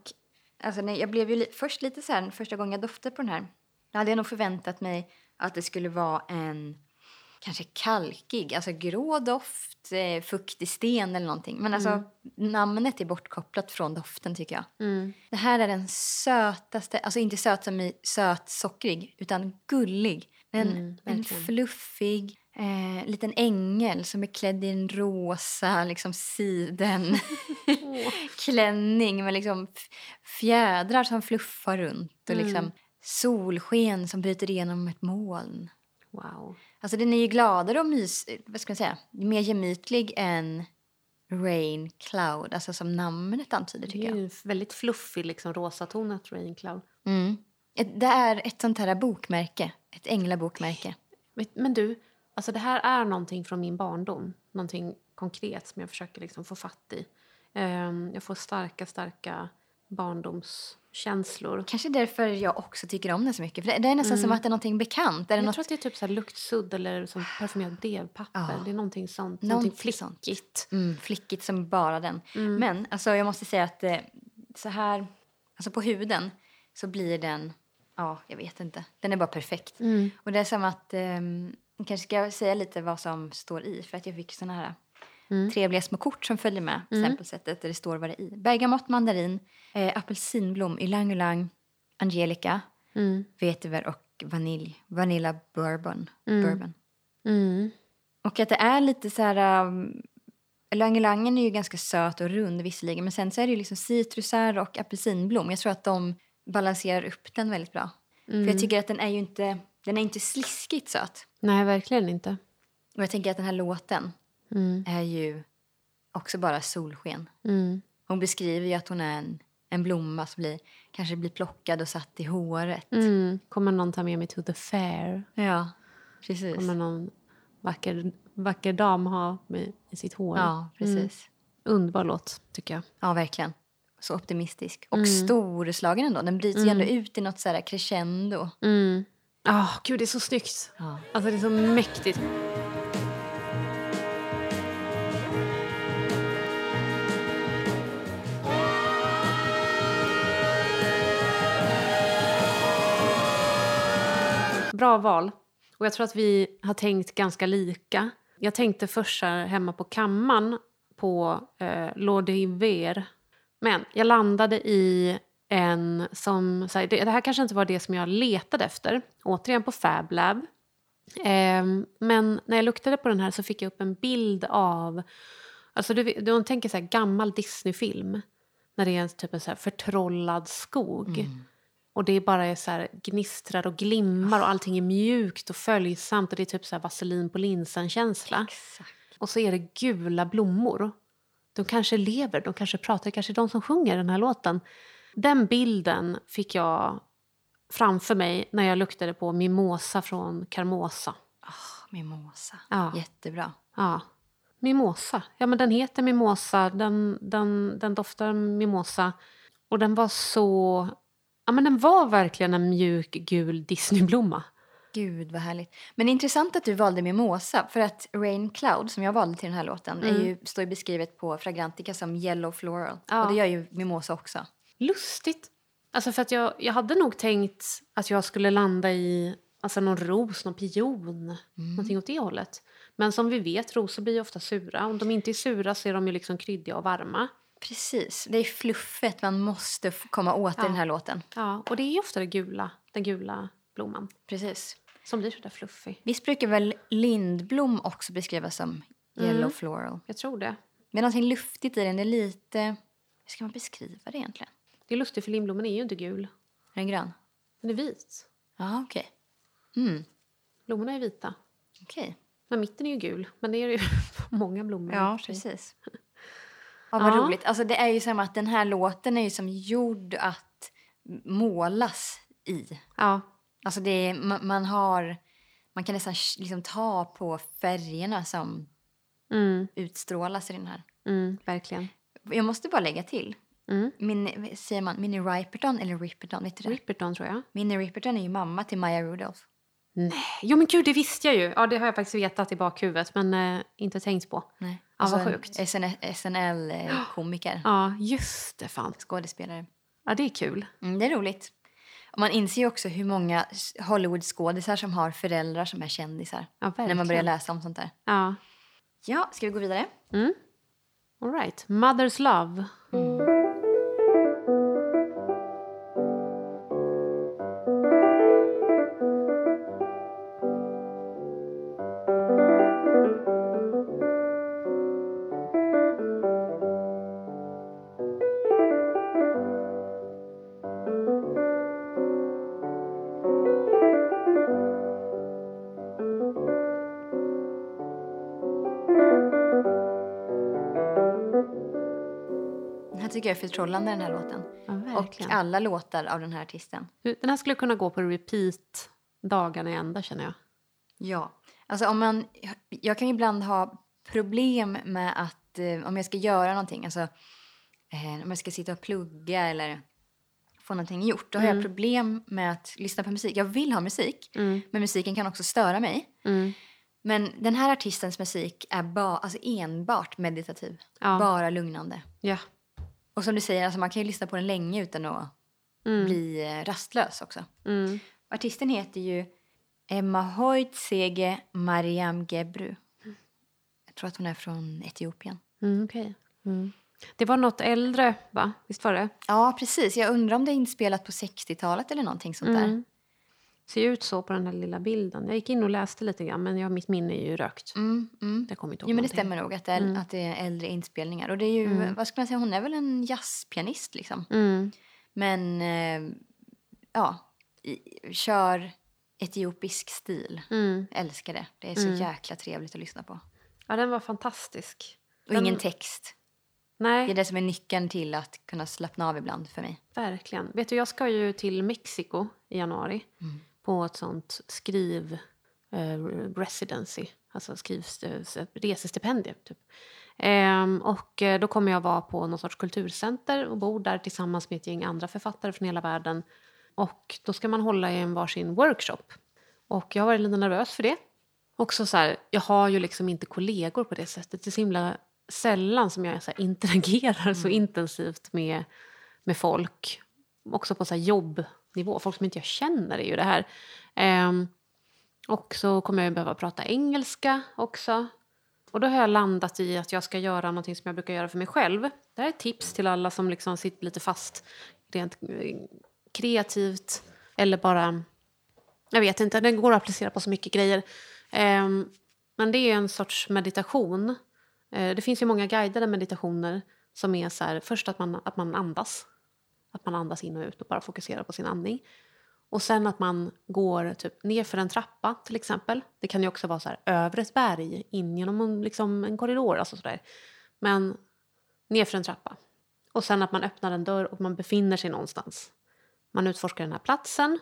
alltså, nej, jag blev ju li- först lite så här, första gången jag doftade på den här. Då hade jag nog förväntat mig att det skulle vara en kanske kalkig, alltså grå doft, eh, fuktig sten eller någonting. Men alltså namnet är bortkopplat från doften tycker jag. Mm. Det här är den sötaste, alltså inte söt som i sötsockrig, utan gullig. En, Mm, en fluffig eh, liten ängel som är klädd i en rosa liksom siden [LAUGHS] klänning med liksom fjädrar som fluffar runt och Mm. liksom solsken som bryter igenom ett moln. Wow. Alltså den är ju gladare och mys, vad ska man säga, mer gemytlig än Rain Cloud, alltså som namnet antyder Det tycker är jag. ju väldigt fluffig, liksom, rosatonat Rain Cloud. Mm. Det är ett sånt här bokmärke, ett änglabokmärke. Men, du, alltså det här är någonting från min barndom. Någonting konkret som jag försöker liksom få fatt i. Ehm, jag får starka, starka barndomskänslor. Kanske därför jag också tycker om den så mycket. För det, är nästan som att det är någonting bekant. Är det Jag något, tror att det är typ så luktsudd eller som parfymerat devpapper. Ja. Det är någonting sånt. Någonting Någonting flickigt. mm, flickigt som bara den. Men alltså, jag måste säga att eh, så här, alltså på huden så blir den, ja, jag vet inte. Den är bara perfekt. Mm. Och det är som att, um, jag kanske ska säga lite vad som står i. För att jag fick såna här Mm. trevliga små kort som följer med samplesetet där det står vad det är i. Bergamott, mandarin, eh, apelsinblom, ylang ylang, angelica, Mm. vetiver och vanilj. Vanilla bourbon. bourbon. Mm. Och att det är lite så här... Um, Langelangen är ju ganska söt och rund visserligen men sen så är det ju liksom citrusar och apelsinblom. Jag tror att de balanserar upp den väldigt bra. För jag tycker att den är ju inte, den är inte sliskigt söt. Nej, verkligen inte. Och jag tänker att den här låten Mm. är ju också bara solsken. Mm. Hon beskriver ju att hon är en, en blomma som blir, kanske blir plockad och satt i håret. Mm. Kommer någon ta med mig to the fair? Ja, precis. Kommer någon vacker, vacker dam ha mig i sitt hår? Ja, precis. Underbar låt, tycker jag. Ja, verkligen. Så optimistisk. Och storslagen ändå. Den bryts ju ändå ut i något så här crescendo. Mm. Ah, gud, det är så snyggt. Ja. Alltså, det är så mäktigt. Bra val. Och jag tror att vi har tänkt ganska lika. Jag tänkte först här hemma på kammaren på eh, Lorde d'Iver. Men jag landade i en som... Så här, det, det här kanske inte var det som jag letade efter. Återigen på Fab Lab. Ehm, men när jag luktade på den här så fick jag upp en bild av... Alltså du, du, du tänker så här gammal Disneyfilm, När det är en, typ en så här förtrollad skog. Mm. Och det är bara så här gnistrar och glimmar och allting är mjukt och följsamt och det är typ så här vaselin på linsen-känsla. Och så är det gula blommor. De kanske lever, de kanske pratar, det kanske är de som sjunger den här låten. Den bilden fick jag framför mig när jag luktade på mimosa från Carmosa. Oh, mimosa. Ja. Jättebra. Ja, mimosa. Ja, men den heter mimosa, den, den, den doftar mimosa. Och den var så... Ja, men den var verkligen en mjuk gul Disneyblomma. Gud vad härligt. Men intressant att du valde Mimosa för att Rain Cloud som jag valde till den här låten är ju, står ju beskrivet på Fragrantica som Yellow Floral. Ja. Och det gör ju Mimosa också. Lustigt. Alltså för att jag, jag hade nog tänkt att jag skulle landa i alltså någon ros, någon pion, någonting åt det hållet. Men som vi vet, rosor blir ju ofta sura. Om de inte är sura så är de ju liksom kryddiga och varma. Precis, det är fluffet man måste komma åt i Ja. den här låten. Ja, och det är ju ofta det gula, den gula blomman Precis. som blir sådär fluffig. Visst brukar väl lindblom också beskrivas som Yellow Floral? Jag tror det. Är någonting luftigt i den, det är lite... Hur ska man beskriva det egentligen? Det är lustigt för lindblommen är ju inte gul. Är den grön? Den är vit. Ja, okej. Mm, Blommorna är vita. okej. Men mitten är ju gul. Men det är det ju på [LAUGHS] många blommor. i Ja, precis. Ja, vad Ja. roligt. Alltså, det är ju som att den här låten är ju som gjord att målas i. Ja, Alltså det är, man, man har... Man kan nästan liksom ta på färgerna som mm, utstrålas i den här. mm, verkligen. Jag måste bara lägga till. Mm. Min, säger man Minnie Riperton eller Ripperton? Vet du det? Ripperton tror jag. Minnie Riperton är ju mamma till Maya Rudolph. Nej, jo men gud det visste jag ju. Ja, det har jag faktiskt vetat i bakhuvudet men eh, inte tänkt på. Nej. Ja, vad en sjukt. SNL-komiker. Ja, just det fan. Skådespelare. Ja, det är kul. Mm, det är roligt. Och man inser ju också hur många Hollywood-skådisar som har föräldrar som är kändisar. Ja. När man börjar läsa om sånt där. Ja. Ja, ska vi gå vidare? Mm. All right. Mother's Love. Den jag är förtrollande, den här låten. Ja, Och alla låtar av den här artisten. Den här skulle kunna gå på repeat dagarna i ända känner jag. Ja. Alltså om man... Jag kan ibland ha problem med att... Eh, om jag ska göra någonting, alltså... Eh, om jag ska sitta och plugga eller få någonting gjort. Då har jag problem med att lyssna på musik. Jag vill ha musik, Mm. men musiken kan också störa mig. Mm. Men den här artistens musik är ba, alltså enbart meditativ. Ja. Bara lugnande. Ja. Och som du säger, alltså man kan ju lyssna på den länge utan att bli eh, rastlös också. Mm. Artisten heter ju Emma Hoytsege Mariam Gebru. Jag tror att hon är från Etiopien. Mm, okej. mm. Det var något äldre, va? Visst var det? Ja, precis. Jag undrar om det är inspelat på 60-talet eller någonting sånt där. Mm. Ser ut så på den här lilla bilden. Jag gick in och läste lite grann, men jag, mitt minne är ju rökt. Mm, mm. Jag kommer inte ihåg Jo, men det stämmer nog att det, är, att det är äldre inspelningar. Och det är ju, vad ska man säga, hon är väl en jazzpianist liksom. Mm. Men, eh, ja, i, kör etiopisk stil. Mm. Älskar det. Det är så jäkla trevligt att lyssna på. Ja, den var fantastisk. Och Den- ingen text. Nej, Det är det som är nyckeln till att kunna slappna av ibland för mig. verkligen. Vet du, jag ska ju till Mexiko i januari Mm. På ett sånt skriv eh, residency, alltså skriv, eh, resestipendium. Typ. Ehm, och eh, då kommer jag vara på någon sorts kulturcenter och bo där tillsammans med ett gäng andra författare från hela världen. Och då ska man hålla i en varsin workshop. Och jag har varit lite nervös för det. Också så här, jag har ju liksom inte kollegor på det sättet. Det är så himla sällan som jag så interagerar så intensivt med, med folk. Också på så här nivå. Folk som inte jag känner är ju det här. Um, och så kommer jag behöva prata engelska också. Och då har jag landat i att jag ska göra någonting som jag brukar göra för mig själv. Det här är ett tips till alla som liksom sitter lite fast rent eh, kreativt eller bara... Jag vet inte, den går att applicera på så mycket grejer. Um, men det är en sorts meditation. Uh, det finns ju många guidade meditationer som är så här, först att man, att man andas. Att man andas in och ut och bara fokuserar på sin andning. Och sen att man går typ ner för en trappa till exempel. Det kan ju också vara så här över ett berg, in genom en, liksom en korridor. Alltså så där. Men ner för en trappa. Och sen att man öppnar en dörr och man befinner sig någonstans. Man utforskar den här platsen.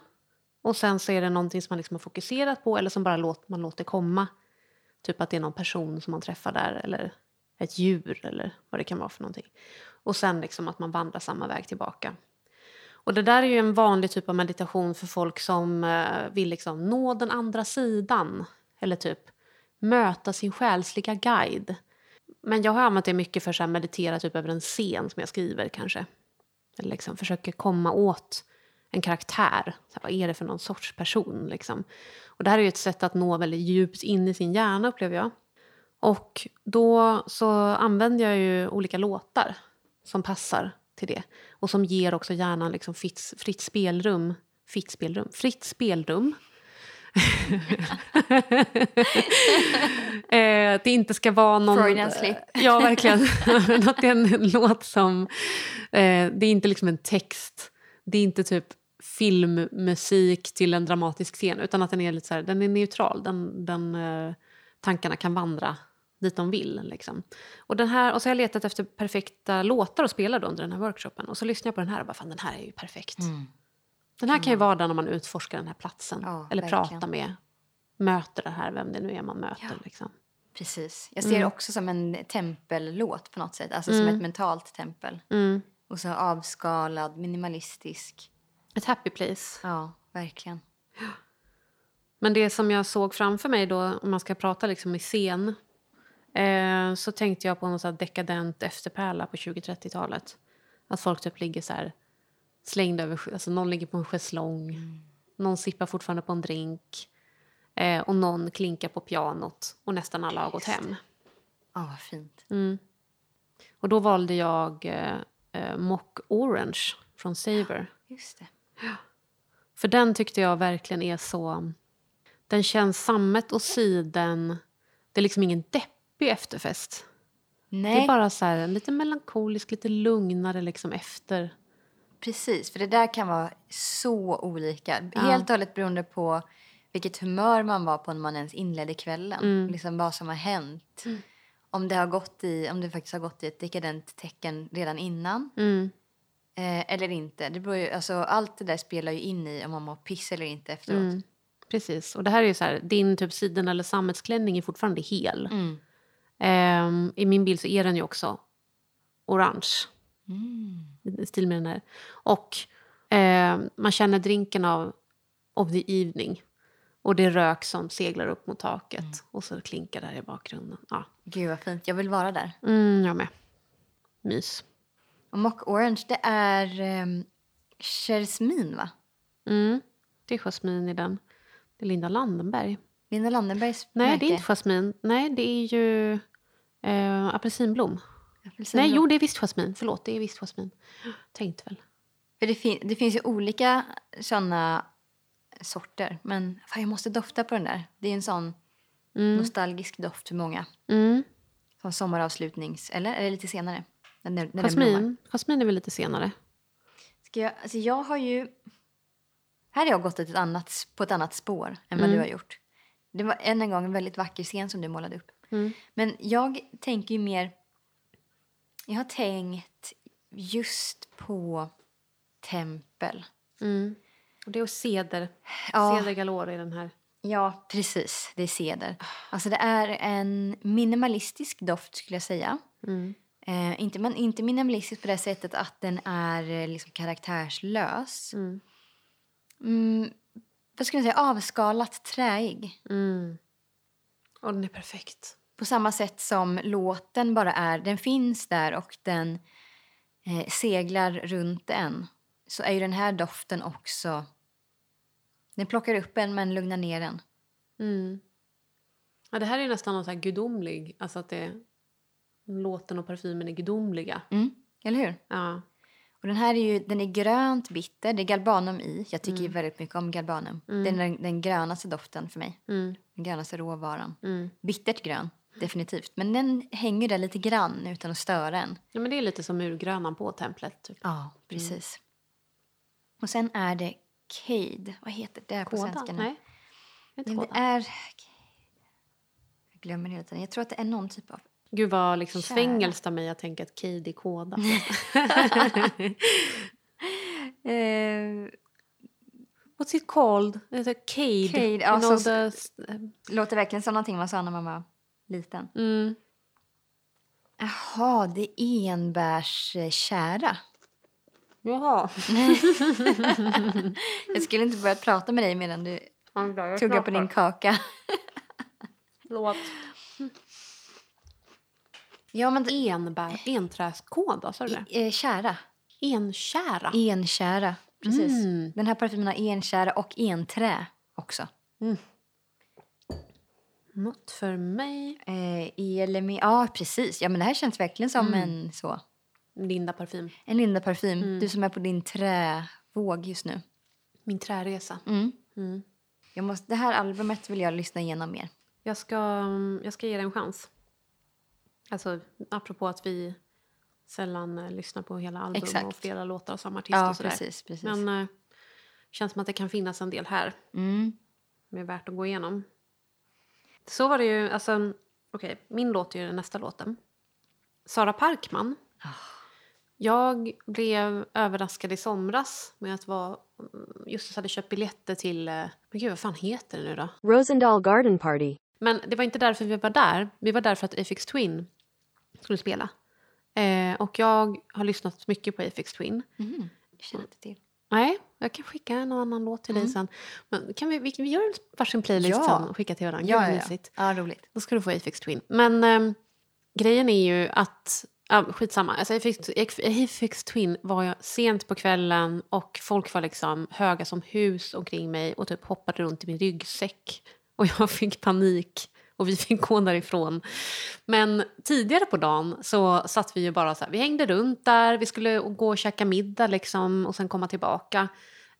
Och sen så är det någonting som man liksom har fokuserat på eller som bara låt, man låter komma. Typ att det är någon person som man träffar där eller ett djur eller vad det kan vara för någonting. Och sen liksom att man vandrar samma väg tillbaka. Och det där är ju en vanlig typ av meditation för folk som eh, vill liksom nå den andra sidan. Eller typ möta sin själsliga guide. Men jag har använt det mycket för att meditera typ över en scen som jag skriver kanske. Eller liksom försöker komma åt en karaktär. Så här, vad är det för någon sorts person? Liksom. Och det här är ju ett sätt att nå väldigt djupt in i sin hjärna upplever jag. Och då så använder jag ju olika låtar som passar till det. Och som ger också hjärnan liksom fritt, fritt spelrum. Fritt spelrum? Fritt spelrum. [LAUGHS] eh, det inte ska vara någon... Freudian slip. Ja, verkligen. att det är en låt som... Eh, det är inte liksom en text. Det är inte typ filmmusik till en dramatisk scen utan att den är lite så här, den är neutral. Den, den, eh, tankarna kan vandra dit de vill. Liksom. Och, den här, och så har jag letat efter perfekta låtar att spela då under den här workshopen. Och så lyssnar jag på den här och bara, fan den här är ju perfekt. Den här kan ju vara där när man utforskar den här platsen. Ja, eller verkligen. pratar med, möter det här, vem det nu är man möter. Ja. Liksom. Precis. Jag ser det också som en tempellåt på något sätt. Alltså som ett mentalt tempel. Mm. Och så avskalad, minimalistisk. Ett happy place. Ja, verkligen. Men det som jag såg framför mig då, om man ska prata liksom i scen, eh, så tänkte jag på någon så dekadent efterpärla på 20-30-talet. Att folk typ ligger så här slängda över, alltså någon ligger på en schäslong, någon sippar fortfarande på en drink eh, och någon klinkar på pianot och nästan alla har gått hem. Ja, vad fint. Mm. Och då valde jag eh, eh, Mock Orange från Saber. Just det. För den tyckte jag verkligen är så... Den känns sammet och siden. Det är liksom ingen deppig efterfest. Nej, Det är bara så här, en lite melankolisk, lite lugnare liksom efter. precis. För det där kan vara så olika. Ja. Helt och hållet beroende på vilket humör man var på när man ens inledde kvällen. Mm. Liksom vad som har hänt. Om det, har gått i, om det faktiskt har gått i ett dekadent tecken redan innan. Mm. Eh, eller inte. Det beror ju, alltså, allt det där spelar ju in i om man mår piss eller inte efteråt. Mm. Precis. Och det här är ju så här, din typ siden eller sammetsklänning är fortfarande hel. Mm. Ehm, I min bild så är den ju också orange. Mm. stil med den här. Och eh, man känner drinken av of the evening. Och det är rök som seglar upp mot taket. Mm. Och så klinkar där i bakgrunden. Ja. Gud vad fint. Jag vill vara där. Mm, jag med. Mys. Och Mock Orange, det är um, jasmin va? Mm. Det är jasmin i den. Det är Linda Landenberg. Linda Landenbergs Nej, märke. det är inte jasmin. Nej, det är ju eh, apelsinblom. Apelsin Nej, jo, det är visst jasmin. Förlåt, det är visst jasmin. Tänkte väl. För det, fin- det finns ju olika såna sorter. Men fan, jag måste dofta på den där. Det är en sån nostalgisk doft för många. Mm. Som sommaravslutnings... Eller det lite senare? När, när. Jasmin. jasmin är väl lite senare. Ska jag, alltså jag har ju... Här har jag gått ett annat, på ett annat spår än vad Mm. du har gjort. Det var än en gång en väldigt vacker scen som du målade upp. Mm. Men jag tänker ju mer... Jag har tänkt just på tempel. Mm. Och det är ceder. Ja. Ceder galore i den här. Ja, precis. Det är ceder. Alltså det är en minimalistisk doft skulle jag säga. Mm. Eh, inte, men inte minimalistisk på det sättet att den är eh, liksom karaktärslös. Mm. Vad ska jag säga? Avskalat träig. Mm. Och den är perfekt. På samma sätt som låten bara är, den finns där och den eh, seglar runt en. Så är ju den här doften också, den plockar upp en men lugnar ner en. Mm. Ja, det här är nästan något så här gudomlig. Alltså att det, låten och parfymen är gudomliga. Mm, eller hur? Ja. Och den här är ju, den är grönt bitter, det är galbanum i. Jag tycker ju väldigt mycket om galbanum. Det är den, den grönaste doften för mig. Mm. Den grönaste råvaran. Mm. Bittert grön, definitivt. Men den hänger där lite grann utan att störa en. ja, men det är lite som murgrönan på templet. Typ. Ja, precis. Och sen är det Cade. Vad heter det på Koda? svenska nu? Nej. Det är... Jag glömmer hela tiden. Jag tror att det är någon typ av... Gud vad liksom Kära. svängelskt av mig att tänka att Cade är koda. [LAUGHS] Eh, What's it called? Cade. Cade, You ja, know så- the låter verkligen som någonting man sa när man var liten. mm. Jaha, det är enbärskära. Jaha. [LAUGHS] Jag skulle inte börja prata med dig medan du tuggar på din kaka. Låt. Ja, men det Enbär, enträskåda, sa du det? är kära. Enkära. Enkära, precis. Mm. Den här parfymen har enkära och enträ också. Något för mig. Eh, elemi, ja precis. Ja men det här känns verkligen som Mm. en så. Linda parfym. En Linda-parfym. Mm. Du som är på din trävåg just nu. Min träresa. Mm. Mm. Jag måste, det här albumet vill jag lyssna igenom mer. Jag, ska, mm, jag ska ge det en chans. Alltså, apropå att vi sällan eh, lyssnar på hela album Exakt. och flera låtar av samma artist Ja, och sådär. precis. precis. Men eh, känns som att det kan finnas en del här mm. som är värt att gå igenom. Så var det ju, alltså, okej, min låt är ju nästa låten. Sara Parkman. Ah. Jag blev överraskad i somras med att vara, Justus hade köpt biljetter till, eh, men gud vad fan heter det nu då? Rosendal Garden Party. Men det var inte därför vi var där. Vi var där för att Afix Twin skulle spela. Eh, och jag har lyssnat mycket på Afix Twin. Mm. Det känner jag inte till. Nej, jag kan skicka en annan låt till dig sen. Men kan vi, vi, vi gör en varsin playlist Mm. Ja. sen och skicka till varandra. Ja, ja, ja. ja, roligt. Då ska du få Afix Twin. Men ehm, grejen är ju att... Ja, skitsamma. Alltså, Afix, Afix Twin var jag sent på kvällen och folk var liksom höga som hus omkring mig och typ hoppade runt i min ryggsäck. Och jag fick panik och vi [LAUGHS] fick gå därifrån. Men tidigare på dagen så satt vi ju bara så här, vi hängde runt där, vi skulle gå och käka middag liksom och sen komma tillbaka.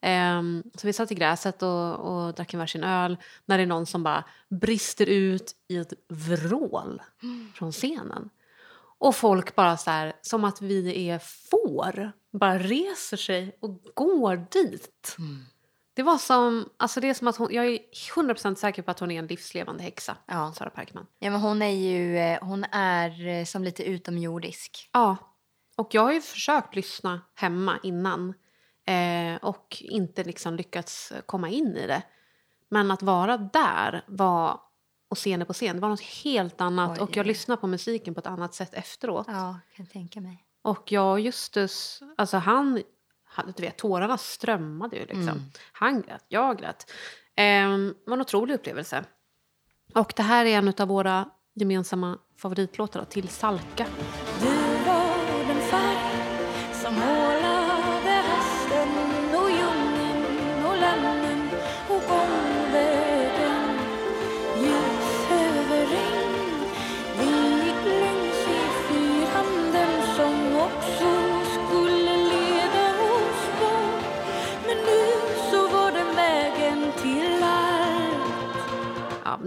Ehm, så vi satt i gräset och, och drack en varsin öl när det är någon som bara brister ut i ett vrål från scenen. Och folk bara så här, som att vi är får, bara reser sig och går dit. Det var som, alltså det är som att hon, jag är 100% säker på att hon är en livslevande häxa, Ja. Sara Parkman. Ja, men hon är ju eh, hon är eh, som lite utomjordisk. Ja, och jag har ju försökt lyssna hemma innan eh, och inte liksom lyckats komma in i det. Men att vara där var, och se henne på scen, det var något helt annat. Oj, och jag oj. lyssnar på musiken på ett annat sätt efteråt. Ja, kan tänka mig. Och jag och Justus, alltså han du vet, tårarna strömmade ju liksom. Mm. Han grät, jag grät. Det var en otrolig upplevelse. Och det här är en av våra gemensamma favoritlåtar då, till Salka.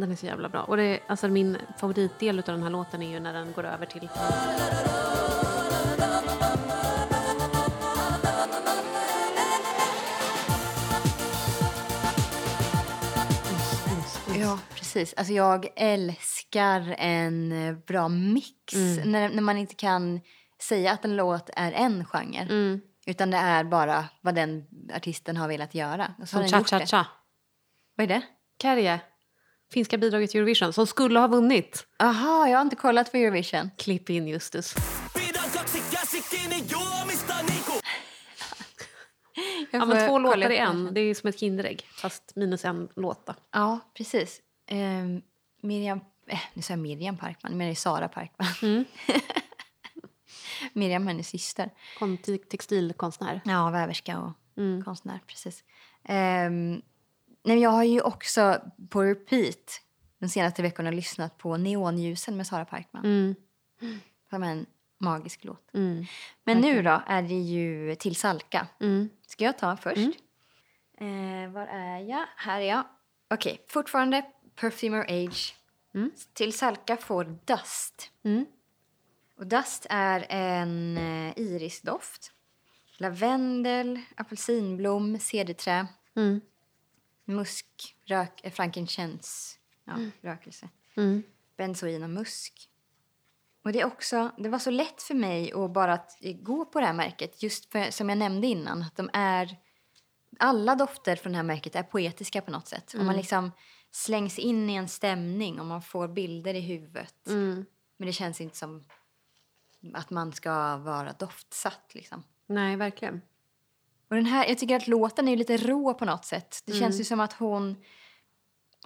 Den är så jävla bra. Och det är, alltså min favoritdel av den här låten är ju när den går över till... Ja, precis. Alltså jag älskar en eh, bra mix. Mm. När, när man inte kan säga att en låt är en genre. Mm. Utan det är bara vad den artisten har velat göra. Och så Som den gjort Cha Cha det. Cha. Vad är det? Kärje. Finska bidraget till Eurovision som skulle ha vunnit. Aha, jag har inte kollat på Eurovision. Klipp in Justus. [LAUGHS] Ja, men två låtar i en. Det är som ett Kinderägg, fast minus en låt. då. Ja, precis. Um, Miriam... Eh, nu sa jag Miriam Parkman, men det är Sara Parkman. Mm. [LAUGHS] Miriam, hennes syster. Kon- Textilkonstnär. Ja, väverska och Mm. konstnär. Precis. Um, nej, jag har ju också på repeat de senaste veckorna lyssnat på Neonljusen med Sara Parkman. Mm. Som en magisk låt. Mm. Men nu då är det ju Till Salka. Mm. Ska jag ta först? Eh, var är jag? Här är jag. Okej, fortfarande Perfumer Age. Mm. Till Salka får Dust. Mm. Och Dust är en eh, irisdoft. lavendel, apelsinblom, cederträ, Mm. Musk, rök, eh, frankincense, ja, rökelse, Mm. benzoin och musk. Och det är också, det var så lätt för mig att bara att gå på det här märket just för, som jag nämnde innan, att de är alla dofter från det här märket är poetiska på något sätt. Och man liksom slängs in i en stämning och man får bilder i huvudet. Mm. Men det känns inte som att man ska vara doftsatt liksom. Nej, verkligen. Och den här, jag tycker att låten är lite rå på något sätt. Det känns ju som att hon,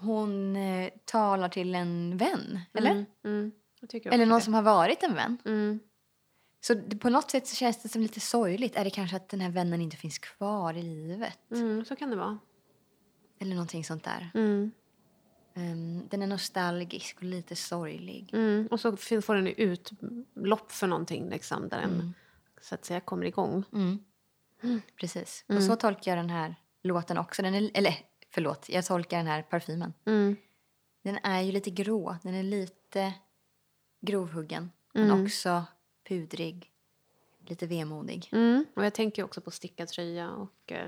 hon eh, talar till en vän, eller? Mm. Mm. Eller någon det. som har varit en vän. Mm. Så det, på något sätt så känns det som lite sorgligt. Är det kanske att den här vännen inte finns kvar i livet? Mm, så kan det vara. Eller någonting sånt där. Mm. Ehm, den är nostalgisk och lite sorglig. Mm. Och så får den utlopp för någonting liksom, där den så att säga kommer igång. Mm. Precis. Och så tolkar jag den här låten också. Den är, eller förlåt, jag tolkar den här parfymen. Mm. Den är ju lite grå. Den är lite grovhuggen. Men också pudrig. Lite vemodig. Mm. Och jag tänker också på stickad tröja och eh,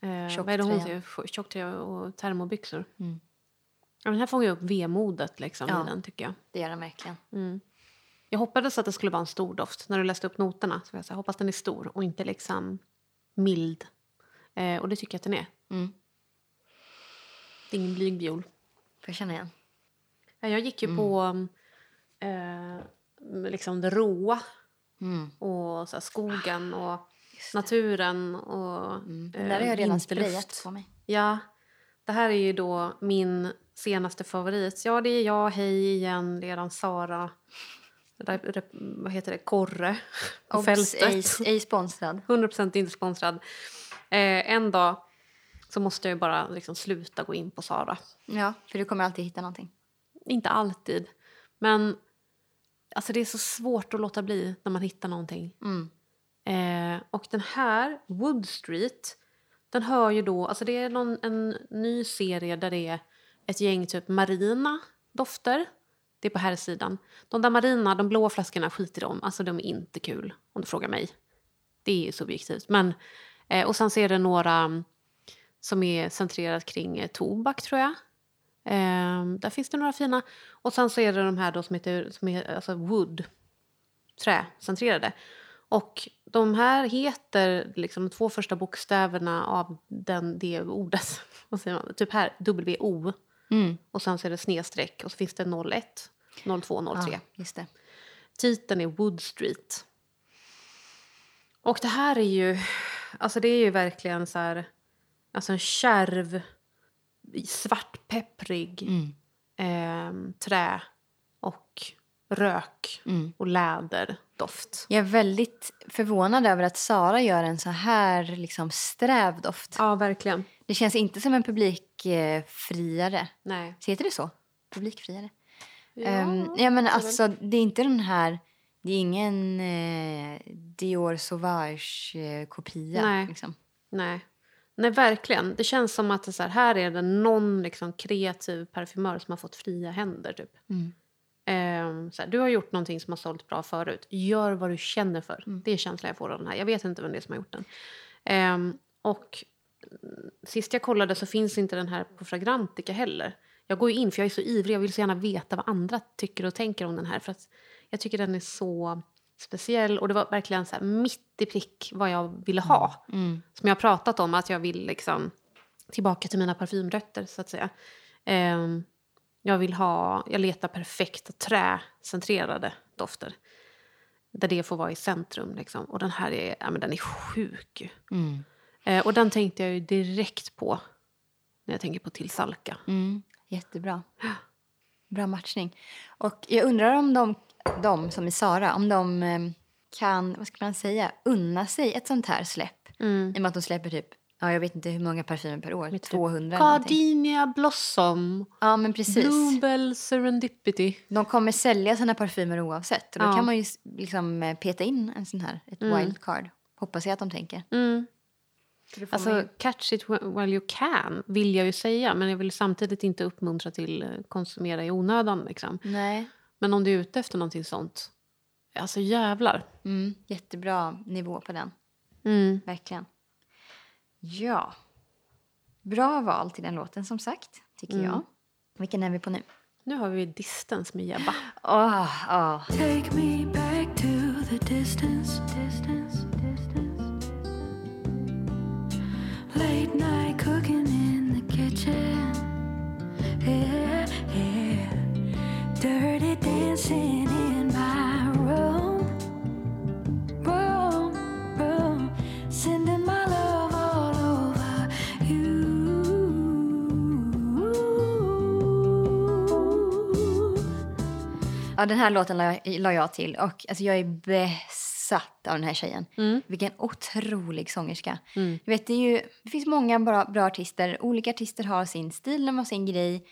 eh, Tjock vad är det hon säger? Tjocktröja och termobyxor. Mm. Men här fångar ju upp vemodet liksom, Ja. i den tycker jag. Det gör den verkligen. Jag hoppades att det skulle vara en stor doft. När du läste upp noterna så jag så här, hoppas den är stor och inte liksom mild. Eh, och det tycker jag att den är. Mm. Det är ingen blyg viol. Får jag känna igen? Ja, jag gick ju på eh, liksom det råa Mm. och så här, skogen och naturen och Den där har jag redan sprayat på mig. Ja, det här är ju då min senaste favorit. Ja, det är jag, hej igen, redan Sara. Där, vad heter det? Korre på Obs, fältet. ej, ej sponsrad. [LAUGHS] 100% inte sponsrad. Eh, en dag så måste jag bara liksom sluta gå in på Sara. Ja, för du kommer alltid hitta någonting. Inte alltid, men alltså det är så svårt att låta bli när man hittar någonting. Mm. Eh, och den här, Wood Street, den hör ju då... Alltså det är någon, en ny serie där det är ett gäng typ marina dofter. Det är på här sidan. De där marina, de blå flaskorna, skit i dem. Alltså de är inte kul, om du frågar mig. Det är subjektivt. Men, eh, och sen så är det några mm, som är centrerat kring eh, tobak, tror jag. Eh, där finns det några fina. Och sen så är det de här då som heter som är, alltså wood, träcentrerade. Och de här heter liksom de två första bokstäverna av den, det ordet. [LAUGHS] Vad säger man? Typ här, W-O. Mm. Och sen så är det snedstreck och så finns det 01, 02, 03. Ja. Titeln är Wood Street. Och det här är ju, alltså det är ju verkligen så här, alltså en kärv, svartpepprig Mm. eh, trä och rök Mm. och läderdoft. Jag är väldigt förvånad över att Sara gör en så här liksom sträv doft. Ja, verkligen. Det känns inte som en publikfriare. Nej. Heter det så? Publikfriare? Ja, Ehm, ja, men alltså, det är inte den här... Det är ingen eh, Dior Sauvage-kopia. Nej. Liksom. Nej. Nej, verkligen. Det känns som att det så här, här är det någon liksom, kreativ parfymör som har fått fria händer. Typ. Mm. Ehm, så här, du har gjort någonting som har sålt bra förut. Gör vad du känner för. Mm. Det är känslan jag får av den här. Jag vet inte vem det är som har gjort den. Ehm, och mm, sist jag kollade så finns inte den här på Fragrantica heller. Jag går ju in för jag är så ivrig. Jag vill så gärna veta vad andra tycker och tänker om den här. För att jag tycker den är så speciell. Och det var verkligen så här mitt i prick vad jag ville ha. Mm. Som jag har pratat om, att jag vill liksom tillbaka till mina parfymrötter så att säga. Ehm, jag vill ha, jag letar perfekta träcentrerade dofter. Där det får vara i centrum liksom. Och den här är, ja men den är sjuk ju. Mm. Eh, och den tänkte jag ju direkt på när jag tänker på till Salka. Mm. Jättebra. Bra matchning. Och jag undrar om de, de som är Sara, om de eh, kan, vad ska man säga, unna sig ett sånt här släpp. Mm. I och med att de släpper typ, ja jag vet inte hur många parfymer per år, 200 eller någonting. Gardenia Blossom, Ja men precis. Bluebell Serendipity. De kommer sälja sina parfymer oavsett. Och då Ja. kan man ju liksom eh, peta in en sån här, ett Mm. wildcard. Hoppas jag att de tänker. Mm. Man Alltså, ju- catch it wh- while you can, vill jag ju säga. Men jag vill samtidigt inte uppmuntra till eh, konsumera i onödan. Liksom. Nej. Men om du är ute efter någonting sånt, alltså jävlar. Mm, jättebra nivå på den. Mm. Verkligen. Ja. Bra val till den låten som sagt, tycker Mm. jag. Vilken är vi på nu? Nu har vi Distance med Jebba. Åh, åh. Take me back to the distance, distance, distance. Late night cooking in the kitchen. Yeah, yeah. Dirty dancing in my Ja, den här låten la jag, la jag till. Och alltså, jag är besatt av den här tjejen. Vilken otrolig sångerska. Du vet, det, ju, det finns många bra, bra artister. Olika artister har sin stil, de har sin grej.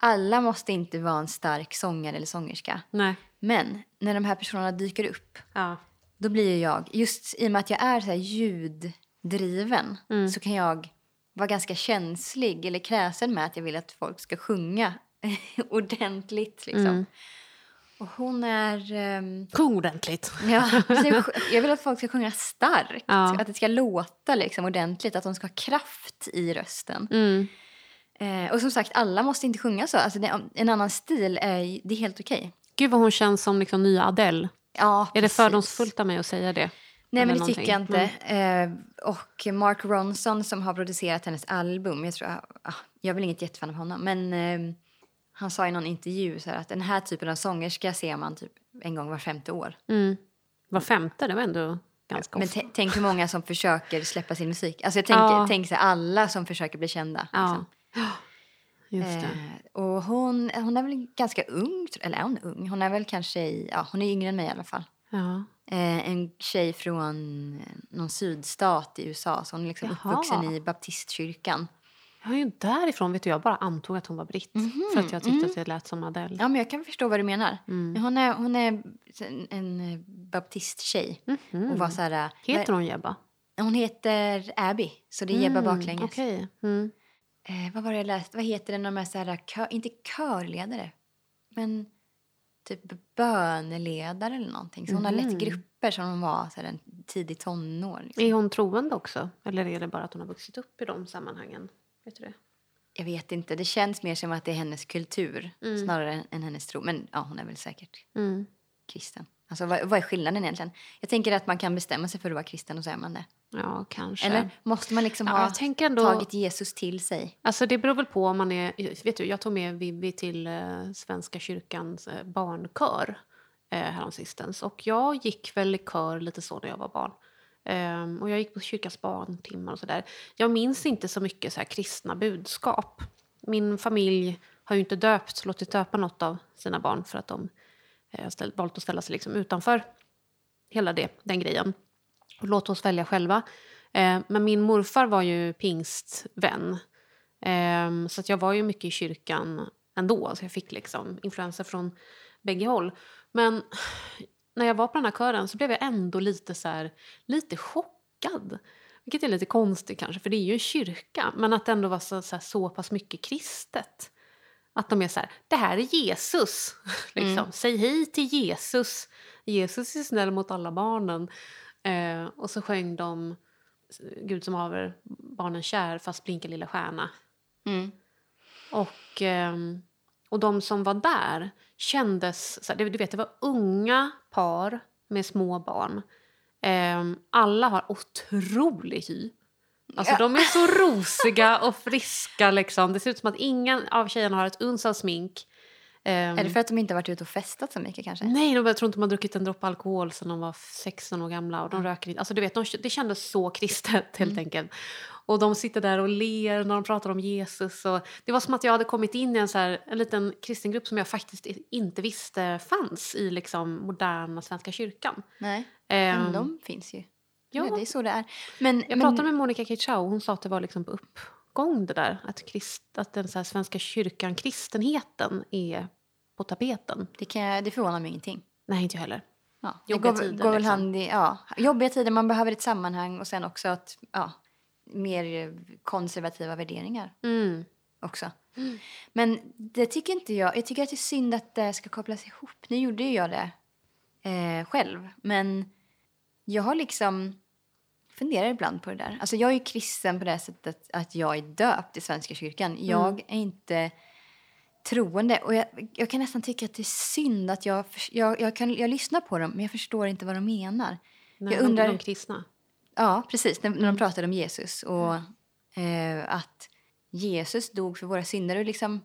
Alla måste inte vara en stark sångare eller sångerska. Nej. Men när de här personerna dyker upp, Ja. då blir ju jag, just i och med att jag är så ljuddriven, så kan jag vara ganska känslig eller kräsen med att jag vill att folk ska sjunga [LAUGHS] ordentligt. Liksom. Och hon är... ehm, Sjung ordentligt. [LAUGHS] Ja, jag vill att folk ska sjunga starkt. Ja. Att det ska låta liksom ordentligt. Att de ska ha kraft i rösten. Mm. Eh, och som sagt, alla måste inte sjunga så. Alltså, det, en annan stil är, det är helt okej. Gud vad hon känns som liksom nya Adele. Ja, Är det precis. fördomsfullt av mig att säga det? Nej, men det tycker jag någonting? inte. Eh, och Mark Ronson som har producerat hennes album. Jag, tror, ah, jag är väl inget jättefan av honom. Men eh, han sa i någon intervju så här, att den här typen av sångerska ser man typ en gång var femte år. Mm. Var femte, det var ändå ganska Men ofta. t- tänk hur många som försöker släppa sin musik. Alltså jag tänker, Ja. tänk så här, alla som försöker bli kända. Ja, Liksom. [GASPS] just det. Eh, och hon, hon är väl ganska ung, eller är hon ung? Hon är väl kanske i, ja hon är yngre än mig i alla fall. Ja. Eh, en tjej från någon sydstat i USA, så hon är liksom Jaha. uppvuxen i baptistkyrkan. Ju därifrån, vet du, jag bara antog att hon var britt. För att jag tyckte att det lät som Adele. Mhm, Ja, men jag kan förstå vad du menar. Mm. Hon är, hon är en, en eh, baptisttjej. Och var så här, eh, Mhm. Heter hon Jebba? Hon heter Abby, så det är Jebba baklänges. Okej. Mm. Eh, vad var det jag läste? Vad heter det när de är så här, kör, inte körledare, men typ böneledare eller någonting. Så hon har lett grupper som hon var så här, en tidig tonår. Liksom. Är hon troende också? Eller är det bara att hon har vuxit upp i de sammanhangen? Vet du det? Jag vet inte, det känns mer som att det är hennes kultur Mm. snarare än, hennes tro. Men ja, hon är väl säkert Mm. kristen. Alltså vad, vad är skillnaden egentligen? Jag tänker att man kan bestämma sig för att vara kristen och så är man det. Ja, kanske. Eller måste man liksom Ja, ha ändå- tagit Jesus till sig? Alltså det beror väl på om man är... Vet du, jag tog med Vivi till eh, Svenska kyrkans eh, barnkör eh, häromsistens. Och jag gick väl i kör lite så när jag var barn. Um, och jag gick på kyrkans barntimmar och sådär. Jag minns inte så mycket så här kristna budskap. Min familj har ju inte döpt, låtit döpa något av sina barn för att de eh, har valt att ställa sig liksom utanför hela det, den grejen. Och låt oss välja själva. Eh, men min morfar var ju pingstvän. Eh, så att jag var ju mycket i kyrkan ändå. Så jag fick liksom influenser från bägge håll. Men när jag var på den här kören så blev jag ändå lite så här, lite chockad. Vilket är lite konstigt kanske, för det är ju en kyrka. Men att det ändå var så, så, här, så pass mycket kristet. Att de är så här, det här är Jesus. [LAUGHS] liksom. Säg hej till Jesus. Jesus är snäll mot alla barnen. Eh, och så sjöng de Gud som haver barnen kär fast blinka lilla stjärna. Mm. Och, ehm, och de som var där kändes... Så här, du vet, det var unga par med små barn. Ehm, alla har otrolig hy. Alltså, De är så rosiga och friska. Liksom. Det ser ut som att ingen av tjejerna har ett uns av smink. Ehm, Är det för att de inte har varit ute och festat så mycket kanske? Nej, de, jag tror inte de har druckit en droppe alkohol sedan de var 16 år gamla. Och de röker inte. Alltså, du vet, de, det kändes så kristet helt enkelt. Och de sitter där och ler när de pratar om Jesus. Och det var som att jag hade kommit in i en, så här, en liten kristen grupp som jag faktiskt inte visste fanns i liksom, moderna Svenska kyrkan. Nej, Ehm, men de finns ju. ja. Det är så det är. Men, Jag men, pratade med Monica Kitschau och hon sa att det var liksom på uppgång det där. Att, krist, att den så Svenska kyrkan, kristenheten, är på tapeten. det, kan, jag- det förvånar mig ingenting. Nej, inte jag heller. Ja, Jobbiga går, tider, går väl liksom. hand i, ja, jobbiga tider, man behöver ett sammanhang och sen också att, ja, mer konservativa värderingar Mm. också. Men det tycker inte jag. Jag tycker att det är synd att det ska kopplas ihop. Nu gjorde ju jag det eh, själv, men jag har liksom funderar ibland på det där. Alltså jag är kristen på det sättet att jag är döpt i Svenska kyrkan. Jag är inte troende. Och jag, jag kan nästan tycka att det är synd att jag, jag, jag, kan, jag lyssnar på dem men jag förstår inte vad de menar. Nej, jag undrar, de, kristna. ja precis, när, när Mm. de pratar om Jesus och eh, att Jesus dog för våra synder. Och liksom,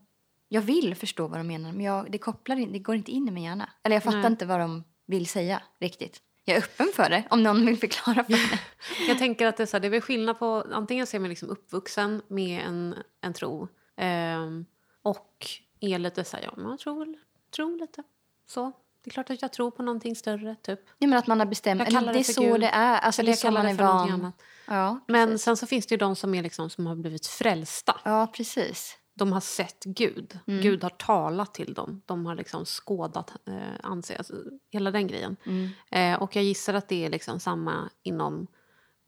jag vill förstå vad de menar men jag, det, kopplar in, det går inte in i min hjärna. Eller jag fattar Nej. inte vad de vill säga riktigt. Jag är öppen för det om någon vill förklara för mig. [LAUGHS] Jag tänker att det är, så här, det är väl skillnad på... Antingen så är man liksom uppvuxen med en, en tro ehm, och är lite så här, ja, man tror, tror lite. Så. Det är klart att jag tror på någonting större, typ. Ja, men att man har bestämt, det är det för så Gud. det är. Alltså, Eller det är man är van. Ja, Men sen så finns det ju de som, är liksom, som har blivit frälsta. Ja, precis. De har sett Gud. Mm. Gud har talat till dem. De har liksom skådat eh, anse, alltså, hela den grejen. Mm. Eh, och jag gissar att det är liksom samma inom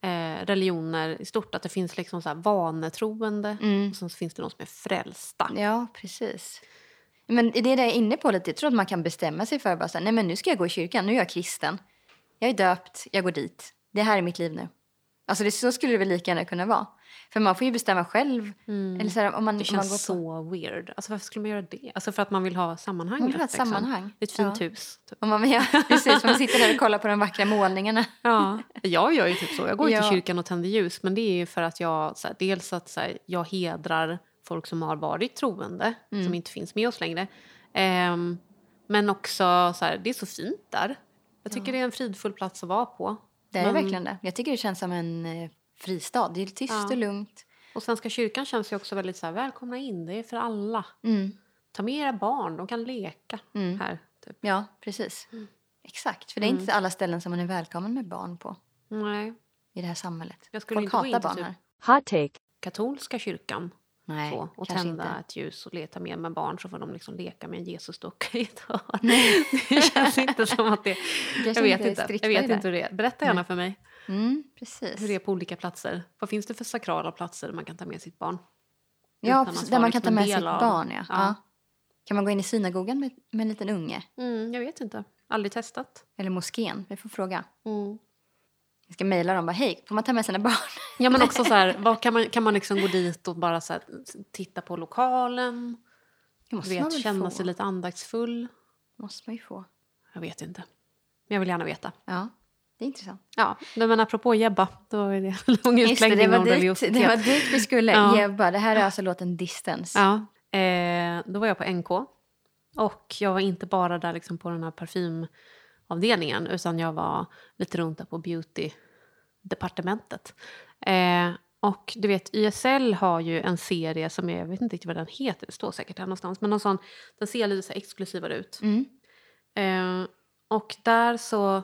eh, religioner i stort. Att det finns liksom så här vanetroende Mm. och sen så finns det de som är frälsta. Ja, precis. Men det är det jag är inne på lite. Jag tror att man kan bestämma sig för bara så här, nej men nu ska jag gå i kyrkan, nu är jag kristen. Jag är döpt, jag går dit. Det här är mitt liv nu. Alltså det, så skulle det väl lika gärna kunna vara. För man får ju bestämma själv. Eller så här, om man, Mm. Det man känns på, så weird. Alltså varför skulle man göra det? Alltså för att man vill ha sammanhanget. Man vill ha ett liksom. sammanhang. Ett fint Ja. hus. Typ. om man, ja, [LAUGHS] precis, man sitter där och kollar på de vackra målningarna. Ja, jag gör ju typ så. Jag går Ja. till kyrkan och tänder ljus. Men det är ju för att jag, så här, dels att så här, jag hedrar folk som har varit troende, Mm. som inte finns med oss längre. Ehm, men också, så här, det är så fint där. Jag tycker det är en fridfull plats att vara på. Det är Men- verkligen det. Jag tycker det känns som en eh, fristad. Det är tyst Ja. och lugnt. Och Svenska kyrkan känns ju också väldigt så här, välkomna in, det är för alla. Mm. Ta med era barn, de kan leka Mm. här. Typ. Ja, precis. Mm. Exakt. För det är inte alla ställen som man är välkommen med barn på Nej, i det här samhället. jag skulle Folk inte gå in hatar barn typ här. Hot take. katolska kyrkan Nej, så, och tända inte. ett ljus och leta med med barn så får de liksom leka med en Jesusdocka i ett hörn. [LAUGHS] Det känns inte som att det... Jag vet är inte. Jag vet inte hur det är. Berätta gärna för mig Mm, precis. hur det är på olika platser. Vad finns det för sakrala platser där man kan ta med sitt barn? ja, precis, där man kan liksom ta en med sitt av- barn. Ja. Ja. Ja. Kan man gå in i synagogan med, med en liten unge? Mm, jag vet inte. Aldrig testat. Eller moskén? Vi får fråga. Mm. Jag ska mejla dem bara, hej, får man ta med sina barn? Ja, men också så här, [LAUGHS] vad, kan, man, kan man liksom gå dit och bara så här, titta på lokalen? Det måste Du man vet, väl känna få? sig lite andaktsfull? måste man ju få. Jag vet inte. Men jag vill gärna veta. Ja, det är intressant. Ja, men apropå Jebba, då är det en [LAUGHS] lång utläggning det, om dit, religiositet. det var dit vi skulle. Ja. Jebba, det här är alltså låten Distance. Ja, eh, då var jag på NK. Och jag var inte bara där liksom på den här parfymavdelningen utan jag var lite runt där på beauty-departementet. Eh, och du vet, YSL har ju en serie som jag, jag vet inte riktigt vad den heter, det står säkert här någonstans, men någon sån, den ser lite så exklusivare ut. Mm. Eh, och där så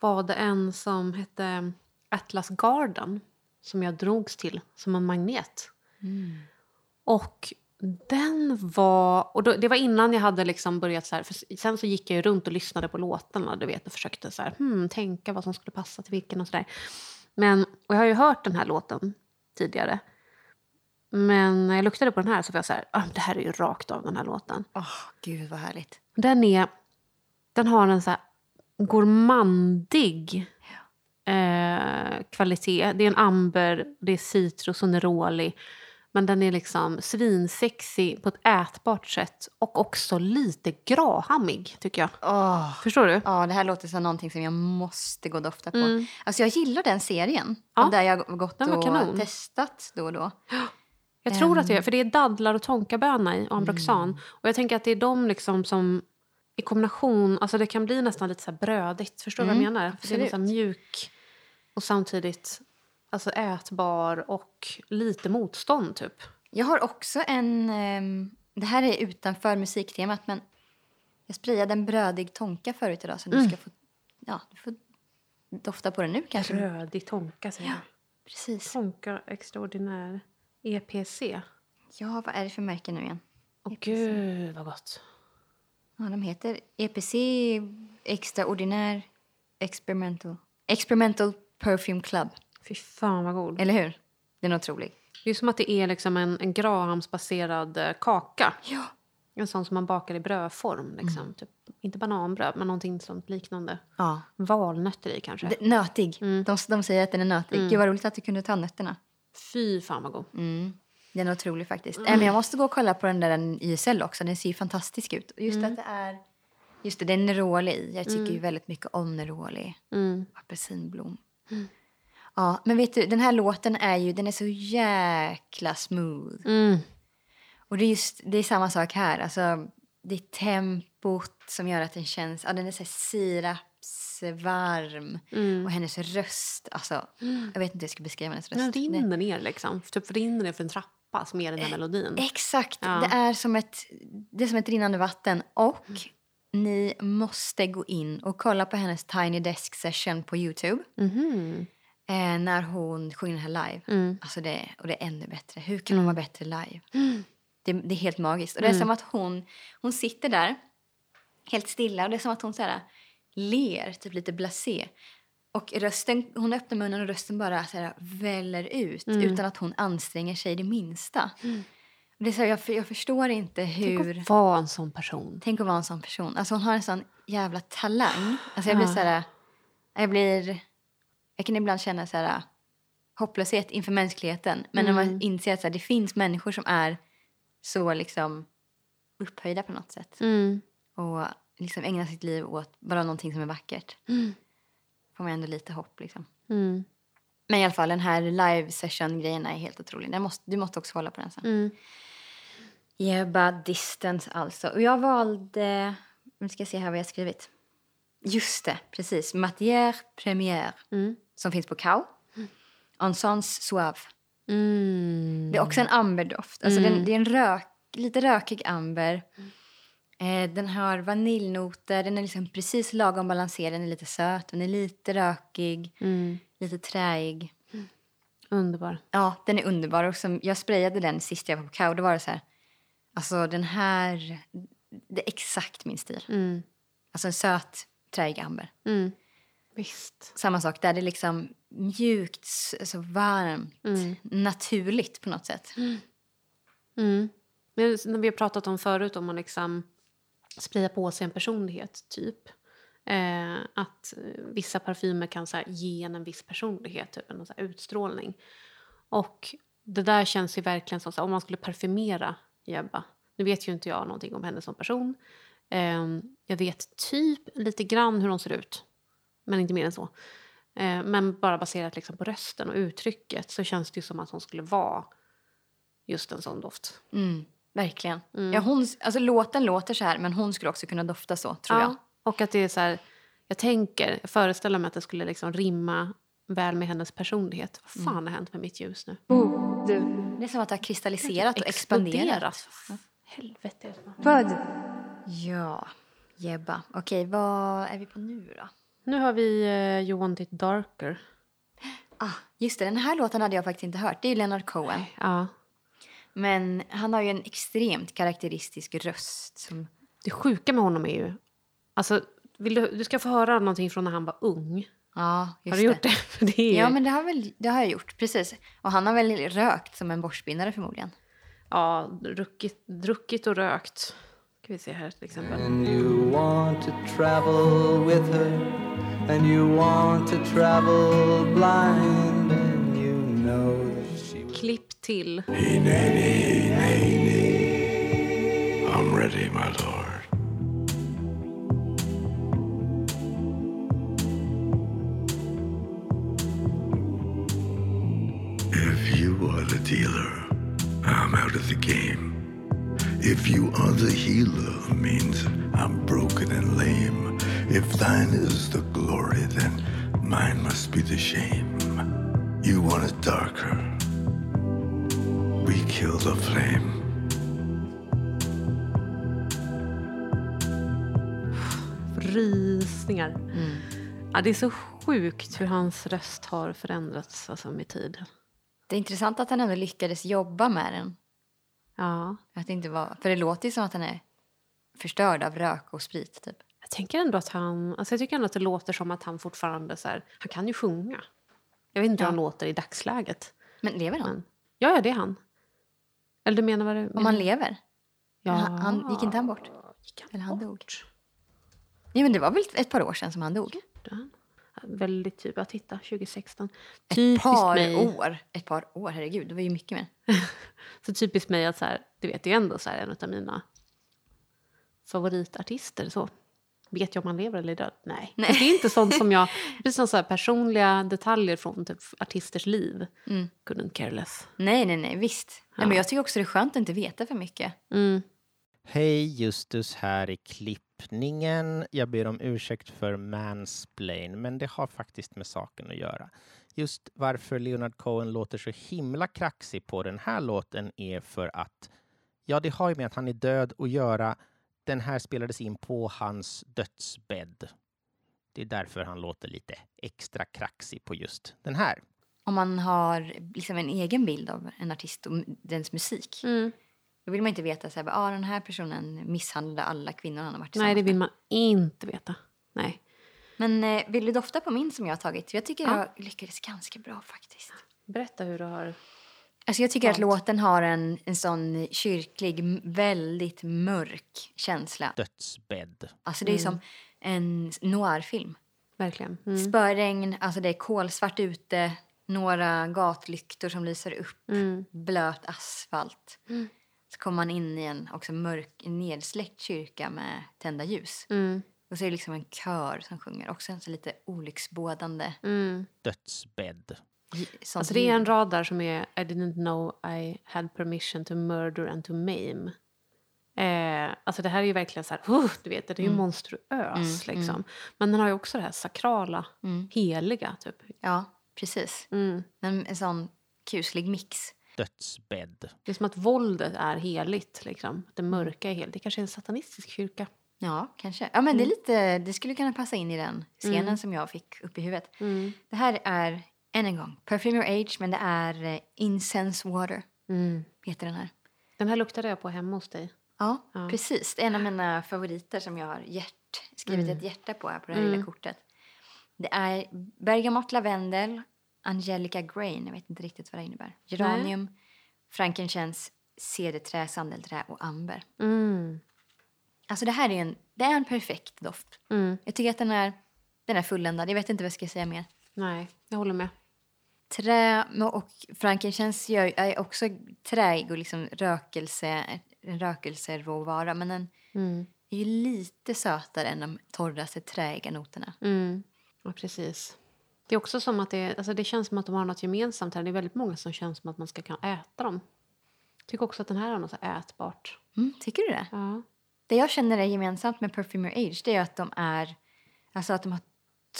var det en som hette Atlas Garden som jag drogs till som en magnet. Och den var... Och då, det var innan jag hade liksom börjat så här... Sen så gick jag runt och lyssnade på låtarna du vet, och försökte så här, hmm, tänka vad som skulle passa till vilken och sådär. Men och jag har ju hört den här låten tidigare. Men när jag luktade på den här så var jag så här, ah, det här är ju rakt av den här låten. Åh, gud vad härligt. Den, är, den har en så här gourmandig eh, kvalitet. Det är en amber, det är citrus och neroli. Men den är liksom svinsexig på ett ätbart sätt. Och också lite grahammig, tycker jag. Åh. Förstår du? Ja, det här låter som någonting som jag måste gå och dofta på. Mm. Alltså jag gillar den serien. Ja, där jag har gått och kanon. testat då och då. Jag tror att det Ehm. är, för det är dadlar och tonkaböna i ambroxan. Och jag tänker att det är de liksom som i kombination, alltså det kan bli nästan lite så brödigt. Förstår du vad jag Mm, menar? För det är nästan mjuk och samtidigt alltså ätbar och lite motstånd typ. Jag har också en... ehm, det här är utanför musiktemat, men jag sprayade en brödig tonka förut idag så Mm. du ska få, ja, du får dofta på den nu kanske. Rödig tonka säger Ja, precis. Tonka extraordinär EPC. Ja, vad är det för märke nu igen? Åh gud vad gott. Ja, de heter EPC Extraordinär Experimental. Experimental Perfume Club. Fy fan vad god. Eller hur? Den är otrolig. Det är som att det är liksom en, en Grahamsbaserad eh, kaka. Ja, En sån som man bakar i brödform. Liksom. Mm. Typ, inte bananbröd, men någonting sånt liknande. Ja. Valnötter i kanske. D- Nötig. Mm. De, de säger att den är nötig. Gud vad roligt att du kunde ta nötterna. Fy fan vad god. Mm. Den är otrolig faktiskt. Mm. Äh, men jag måste gå och kolla på den där den YSL också. Den ser ju fantastisk ut. Just Mm. att det är... Just det, det är neroli i. Jag tycker ju väldigt mycket om neroli. Mm. Apelsinblom. Ja, men vet du, den här låten är ju, den är så jäkla smooth. Mm. Och det är just, det är samma sak här. Alltså, det är tempot som gör att den känns, ja den är så sirapsvarm. Mm. Och hennes röst, alltså, jag vet inte hur jag ska beskriva hennes röst. Den rinner ner liksom. Typ rinner ner för en trappa som är den Eh, här melodin. Exakt, Ja. det, är som ett, det är som ett rinnande vatten. Och ni måste gå in och kolla på hennes Tiny Desk Session på Youtube. Mhm. Eh, när hon sjunger den här live. Mm. Alltså det, och det är ännu bättre. Hur kan hon vara bättre live? Det, det är helt magiskt. Och det är som att hon, hon sitter där helt stilla och det är som att hon så här, ler, typ lite blasé. Och rösten, hon öppnar munnen och rösten bara så här, väller ut utan att hon anstränger sig det minsta. Och Det är så här, jag, jag förstår inte hur... Tänk att vara en sån person. Tänk att vara en sån person. Alltså hon har en sån jävla talang. Alltså jag blir Ja. så här... Jag blir... Jag kan ibland känna så här hopplöshet inför mänskligheten. Men när man inser att så här, det finns människor som är så liksom upphöjda på något sätt. Mm. Och liksom ägnar sitt liv åt bara någonting som är vackert. Får man ändå lite hopp liksom. Mm. Men i alla fall den här live session grejen är helt otrolig. Den måste, du måste också hålla på den sen. Mm. Jebba Distance alltså. Och jag valde... Nu ska jag se här vad jag har skrivit. Just det, precis. Matière Première. Mm. Som finns på Cow. Ensens Suave. Mm. Det är också en amberdoft. Alltså den, det är en rök, lite rökig amber. Eh, den har vaniljnoter. Den är liksom precis lagom balanserad. Den är lite söt. Den är lite rökig. Mm. Lite träig. Underbar. Ja, den är underbar. Och som jag sprayade den sist jag var på Cow. Då var det så här... Alltså den här... Det är exakt min stil. Mm. Alltså en söt, träig amber. Mm. Visst. Samma sak där. Det är liksom mjukt, s- alltså varmt, naturligt på något sätt. Mm. Men när vi har pratat om förut om att liksom spraya på sig en personlighet, typ. Eh, att eh, vissa parfymer kan så här, ge en en viss personlighet, typ en så här, utstrålning. Och det där känns ju verkligen som så här, om man skulle parfymera Jebba. Nu vet ju inte jag någonting om henne som person. Eh, jag vet typ lite grann hur hon ser ut, men inte mer än så. Eh, men bara baserat liksom på rösten och uttrycket så känns det ju som att hon skulle vara just en sån doft. Mm, verkligen. Ja, hon, alltså, låten låter så här, men hon skulle också kunna dofta så, tror jag. Och att det är så här, jag tänker, jag föreställer mig att det skulle liksom rimma väl med hennes personlighet. Vad fan har hänt med mitt ljus nu? Det är som att det har kristalliserat och expanderat. Exploderat. Helvete. Ja, Jebba. Okej, vad är vi på nu då? Nu har vi uh, You Want It Darker. [GASPS] Ah, just det, den här låten hade jag faktiskt inte hört. Det är ju Leonard Cohen. Ja. Men han har ju en extremt karaktäristisk röst. Som... Det sjuka med honom är ju... Alltså, vill du, du ska få höra någonting från när han var ung. Ja, just Har du gjort det? det [LAUGHS] är, Ja, men det har, väl, det har jag gjort. Precis. Och han har väl rökt som en borstbindare förmodligen. Ja, druckit, druckit och rökt. Ska vi se här till exempel. And you want to travel with her, and you want to travel blind, and you know that she. Klipp till. I'm ready, my lord. If you are the dealer, I'm out of the game. If you are the healer, means I'm broken and lame. If thine is the glory, then mine must be the shame. You want it darker. We kill the flame. Rysningar. Ja, det är så sjukt hur hans röst har förändrats alltså, med tid. Det är intressant att han ändå lyckades jobba med den. Ja. Att det inte var, för det låter ju som att han är förstörd av rök och sprit. Typ. Jag tänker ändå att han... Alltså jag tycker ändå att det låter som att han fortfarande... Så här, han kan ju sjunga. Jag vet inte hur Ja. han låter i dagsläget. Men lever han? Men, ja, ja, det är han. Eller du menar vad du Om han lever? Ja. Han, han, gick inte han bort? Gick han Eller han bort? dog. Nej, men det var väl ett par år sedan som han dog? Gjorde? Väldigt typ, jag titta, 2016. Ett Typiskt par mig. år. Ett par år, herregud. Det var ju mycket mer. [LAUGHS] Så typiskt mig att så här, du vet, det är ändå så här en av mina favoritartister. Så. Vet jag om han lever eller är död? Nej. Nej. Det är inte sånt som jag... [LAUGHS] Precis som så här personliga detaljer från typ artisters liv. Mm. Couldn't care less. Nej, nej, nej, visst. Nej, men jag tycker också det är skönt att inte veta för mycket. Mm. Hej, Justus här i klippningen. Jag ber om ursäkt för mansplain, men det har faktiskt med saken att göra. Just varför Leonard Cohen låter så himla kraxig på den här låten är för att, ja, det har ju med att han är död att göra. Den här spelades in på hans dödsbädd. Det är därför han låter lite extra kraxig på just den här. Om man har liksom en egen bild av en artist och dens musik. Mm. Då vill man inte veta så här, ah, den här personen misshandlade alla kvinnor han har varit Nej, det tillsammans vill med. man inte veta. Nej. Men eh, vill du dofta på min som jag har tagit? Jag tycker Ja. jag lyckades ganska bra faktiskt. Berätta hur du har... Alltså jag tycker att låten har en, en sån kyrklig, väldigt mörk känsla. Dödsbädd. Alltså det är som en noirfilm. Verkligen. Mm. Spöregn, alltså det är kolsvart ute, några gatlyktor som lyser upp, Mm. blöt asfalt. Så kommer man in i en också mörk, nedsläckt kyrka med tända ljus. Mm. Och så är det liksom en kör som sjunger, också en så lite olycksbådande. Mm. Dödsbädd. Alltså det är en rad där som är I didn't know I had permission to murder and to maim. Eh, alltså det här är ju verkligen så här, uh, du vet, det är ju monstruös liksom. Men den har ju också det här sakrala, heliga typ. Ja, precis. Mm. En, en sån kuslig mix. Dödsbädd. Det är som att våldet är heligt liksom. Det mörka är heligt. Det kanske är en satanistisk kyrka. Ja, kanske. Ja, men det, är Mm. lite, det skulle kunna passa in i den scenen som jag fick upp i huvudet. Mm. Det här är, än en gång, Perfume Your Age, men det är eh, Incense Water, Mm. heter den här. Den här luktade jag på hemma hos dig. Ja, Ja. precis. Det är en av mina favoriter som jag har hjärt, skrivit Mm. ett hjärta på här på det här lilla kortet. Det är bergamott, lavendel, angelica grain, jag vet inte riktigt vad det innebär. Geranium, frankincense, cederträ, sandelträ och amber. Mm. Alltså det här är en, det är en perfekt doft. Mm. Jag tycker att den är, den är fulländad. Jag vet inte vad jag ska säga mer. Nej, jag håller med. Trä och frankincense är också träig och liksom rökelse, en rökelseråvara. Men den Mm. är ju lite sötare än de torraste träiga noterna. Mm. Ja, precis. Det är också som att det, alltså det känns som att de har något gemensamt här. Det är väldigt många som känns som att man ska kunna äta dem. Jag tycker också att den här har något ätbart. Mm, tycker du det? Ja. Det jag känner är gemensamt med Perfume Your Age det är att de är alltså att de har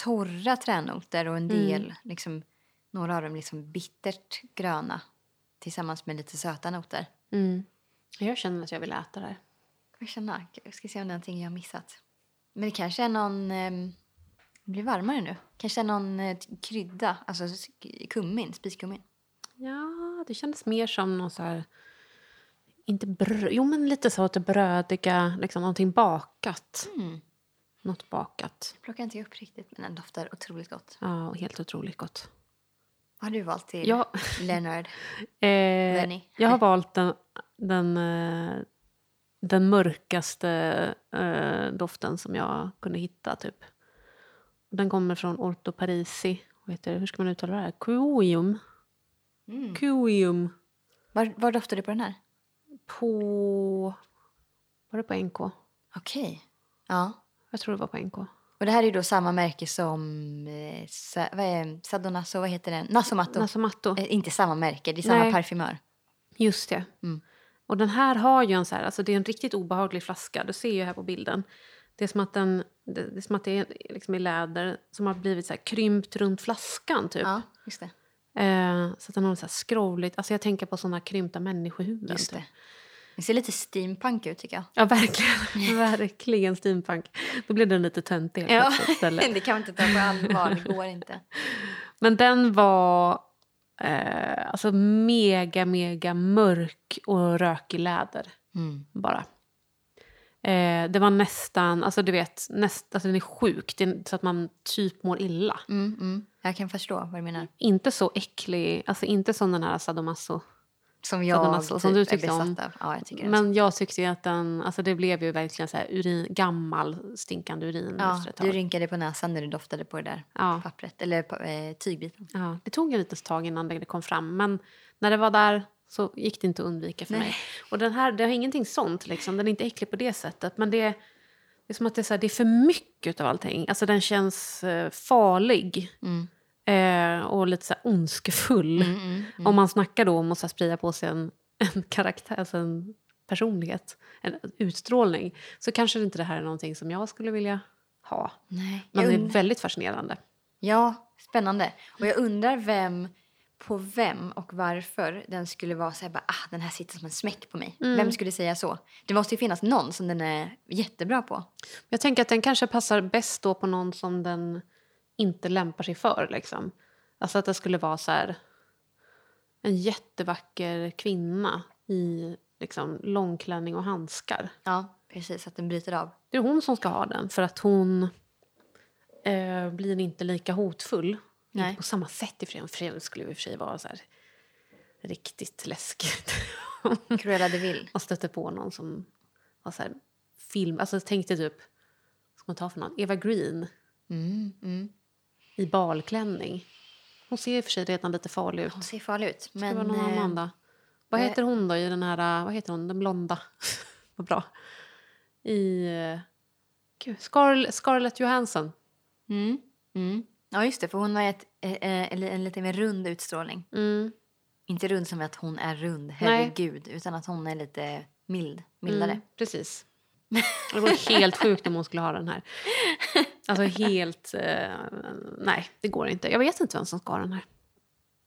torra tränoter och en del, liksom, några av dem liksom bittert gröna tillsammans med lite söta noter. Mm. Jag känner att jag vill äta det. Jag känner, jag ska se om det är någonting jag har missat. Men det kanske är någon, eh, det blir varmare nu, kanske är någon eh, krydda, alltså kummin, spiskummin. Ja, det kändes mer som någon så här... Inte bröd, jo, men lite så att det brödiga, liksom någonting bakat. Mm. Något bakat. Plockar inte upp riktigt men den doftar otroligt gott. Ja, helt otroligt gott. Vad har du valt till Ja. Leonard? [LAUGHS] Eh, jag har valt den, den, eh, den mörkaste eh, doften som jag kunde hitta. Typ. Den kommer från Orto Parisi. Heter det? Hur ska man uttala det här? Cuium. Mm. Cuium. Var, var doftar du på den här? På... Var det på NK? Okej. Ja. Jag tror det var på NK. Och det här är ju då samma märke som eh, sa, vad är, Sadonaso, vad heter den? Nasomatto. Nasomatto. Eh, inte samma märke, det är samma Nej. parfymör. Just det. Mm. Och den här har ju en så här, alltså det är en riktigt obehaglig flaska. Du ser ju här på bilden. Det är som att den, det, det är som att det är liksom i läder som har blivit så här krympt runt flaskan typ. Ja, just det. Eh, så att den har så här skrovligt, alltså jag tänker på sådana krympta människohuvuden. Just typ. Det. Ser lite steampunk ut tycker jag. Ja, verkligen. [LAUGHS] verkligen steampunk. Då blir den lite töntig istället. [LAUGHS] det kan man inte ta på allvar, det går inte. [LAUGHS] Men den var eh, alltså mega, mega mörk och rökig läder. Mm. bara. Eh, det var nästan, alltså du vet, näst, alltså den är sjuk, det är så att man typ mår illa. Mm, mm. Jag kan förstå vad du menar. Inte så äcklig, alltså inte som den här sadomaso Som jag Southern Hustle, som du tyckte om. Ja, jag tycker Men, jag tyckte att den, alltså det blev ju verkligen så här urin, gammal stinkande urin ja, efter ett tag. Du rynkade på näsan när du doftade på det där Ja. pappret. Eller eh, tygbiten. Ja, det tog en liten tag innan det kom fram. Men när det var där så gick det inte att undvika för Nej. mig. Och den här, det har ingenting sånt liksom. Den är inte äcklig på det sättet. Men det, det är som att det är, så här, det är för mycket av allting. Alltså den känns eh, farlig. Mm. Eh, och lite så här ondskefull. Om man snackar då om att så sprida på sig en, en karaktär, alltså en personlighet, en utstrålning. Så kanske inte det här är någonting som jag skulle vilja ha. Nej. Men det är väldigt fascinerande. Ja, spännande. Och jag undrar vem på vem och varför den skulle vara så här, bara, ah, den här sitter som en smäck på mig. Mm. Vem skulle säga så? Det måste ju finnas någon som den är jättebra på. Jag tänker att den kanske passar bäst då på någon som den inte lämpar sig för. Liksom. Alltså att det skulle vara så här, en jättevacker kvinna i liksom, långklänning och handskar. Ja, precis. Att den bryter av. Det är hon som ska ha den för att hon eh, blir inte lika hotfull. Nej. På samma sätt i Fredag. Fredag skulle i och för sig vara så här, riktigt läskigt. Cruella de Vil. och stötte på någon som var så här, film... Alltså tänkte typ, vad ska man ta för någon? Eva Green Mm, mm. I balklänning. Hon ser i och för sig redan lite farlig ut. Hon ser farlig ut. Men, det var någon eh, annan då. Vad eh, heter hon då i den här, vad heter hon, den blonda? [LAUGHS] vad bra. I, eh, gud, Scarl- Scarlett Johansson. Mm, mm. Ja, just det. För hon har ett, eh, eh, en, en lite mer rund utstrålning. Mm. Inte rund som att hon är rund, Nej. herregud. Utan att hon är lite mild, mildare. Mm, precis. [LAUGHS] Det vore helt sjukt om hon skulle ha den här. Alltså helt... Eh, nej, det går inte. Jag vet inte vem som ska ha den här.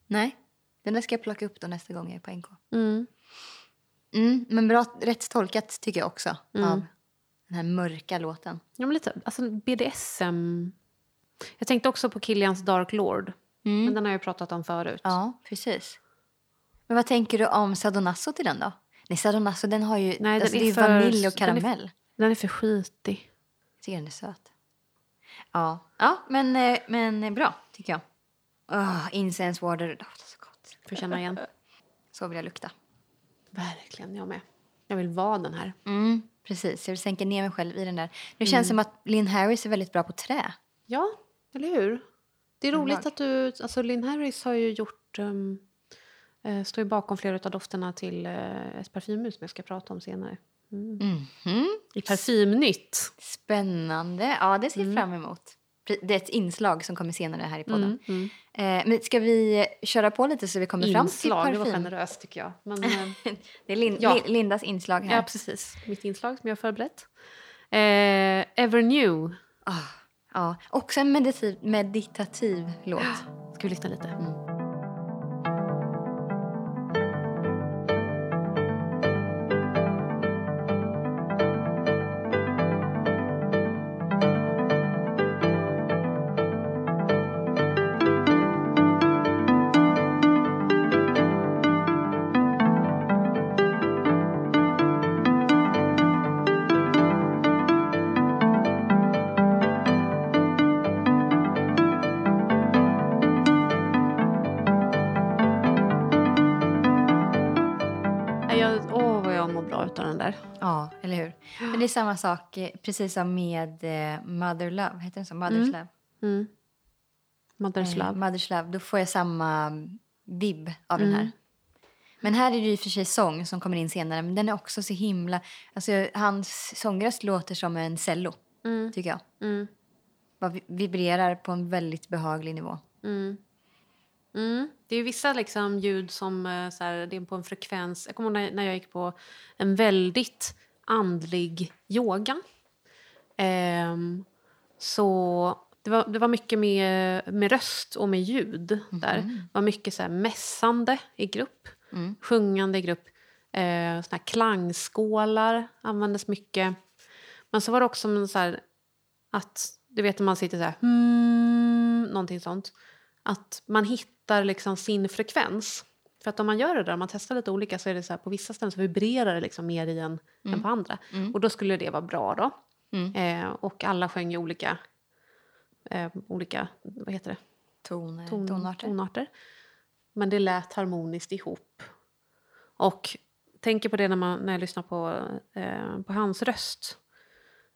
Nej, den där ska jag plocka upp då nästa gång jag är på NK. Mm. Mm, men bra, rätt tolkat tycker jag också Mm. av den här mörka låten. Ja, men lite, alltså BDSM... Jag tänkte också på Killians Dark Lord. Men den har jag pratat om förut. Ja, precis. Men vad tänker du om Sadonasso till den då? Nej, Sadonasso den har ju Nej, den alltså, är det är ju för- vanilj och den är- karamell. Den är för skitig. Jag tycker den är söt. Ja, ja men, eh, men eh, bra tycker jag. Oh, incense water, det doftar så gott. Får känna igen. [LAUGHS] Så vill jag lukta. Verkligen, jag med. Jag vill vara den här. Mm, precis, jag vill sänka ner mig själv i den där. Det känns som att Lynn Harris är väldigt bra på trä. Ja, eller hur? Det är roligt att du... Alltså Lynn Harris har ju gjort... Um, står ju bakom flera av dofterna till eh, ett parfymhus som jag ska prata om senare. Mhm. I Parfymnytt. Spännande. Ja, det ser Mm. jag fram emot. Det är ett inslag som kommer senare här i podden. Mm, Eh, men ska vi köra på lite så vi kommer fram till Inslag, det var parfym? generöst tycker jag. Men, [LAUGHS] eh, Det är Lin- Ja. Li- Lindas inslag här. ja, precis. Mitt inslag som jag har förberett. Eh, Ever New. Ah, ja. Också en meditativ, meditativ låt. [GASPS] Ska vi lyssna lite? Mm. Bra utav den där. Ja, eller hur? Men det är samma sak, eh, precis som med eh, Mother Love. Heter den så? Mother's Love? Mm. Mother's Eh, Love. Mother's Love. Då får jag samma mm, vibb av den Mm. här. Men här är det ju för sig sång som kommer in senare. Men den är också så himla... Alltså, hans sångröst låter som en cello, Mm. tycker jag. Mm. Bara vibrerar på en väldigt behaglig nivå. Mm. Mm. Det är vissa liksom ljud som eh, så här, det är på en frekvens. Jag kommer ihåg när, jag gick på en väldigt andlig yoga. Ehm, så det var, det var mycket med, med röst och med ljud där. Det var mycket så här mässande i grupp, Mm. sjungande i grupp. Eh, såna klangskålar användes mycket. Men så var det också så här, att, du vet när man sitter så här, hmm, någonting sånt. Att man hittar liksom sin frekvens. För att om man gör det där, om man testar lite olika så är det så här, på vissa ställen så vibrerar det liksom mer i en än på andra. Och då skulle det vara bra då. Mm. Eh, och alla sjöng ju olika, eh, olika, vad heter det? Toner, Ton- tonarter. tonarter. Men det lät harmoniskt ihop. Och tänker på det när, man, när jag lyssnar på, eh, på hans röst.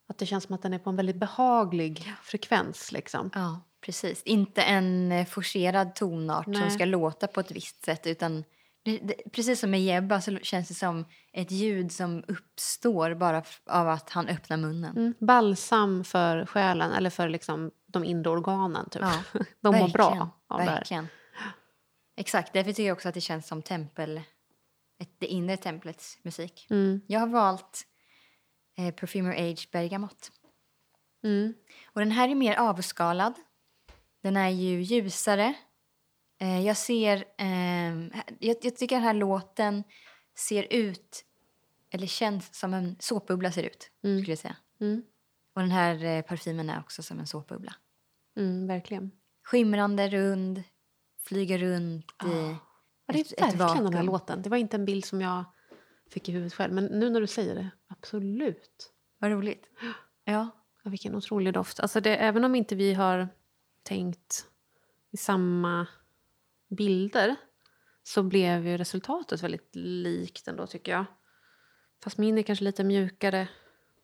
Att det känns som att den är på en väldigt behaglig frekvens. Liksom. Ja, precis. Inte en eh, forcerad tonart Nej. som ska låta på ett visst sätt. utan det, det, Precis som med Jebba så känns det som ett ljud som uppstår bara av att han öppnar munnen. Mm. Balsam för själen, eller för liksom, de inre organen. Typ. Ja, [LAUGHS] de mår verkligen, bra av det här. verkligen. Exakt, därför tycker jag också att det känns som tempel, ett, det inre templets musik. Mm. Jag har valt eh, Perfumer Age Bergamot. Mm. Och den här är mer avskalad. Den är ju ljusare. Eh, jag ser... ehm, jag, jag tycker den här låten ser ut, eller känns som en såpbubbla ser ut, Mm. skulle jag säga. Mm. Och den här eh, parfymen är också som en såpbubbla. Mm, verkligen. Skimrande, rund, flyger runt i det är ett, ett verkligen den här vakuum. låten. Det var inte en bild som jag fick i huvudet själv. Men nu när du säger det, absolut. Vad roligt. [GASPS] Ja. Ja, vilken otrolig doft. Alltså det, även om inte vi har tänkt i samma bilder så blev ju resultatet väldigt likt ändå tycker jag. Fast min är kanske lite mjukare.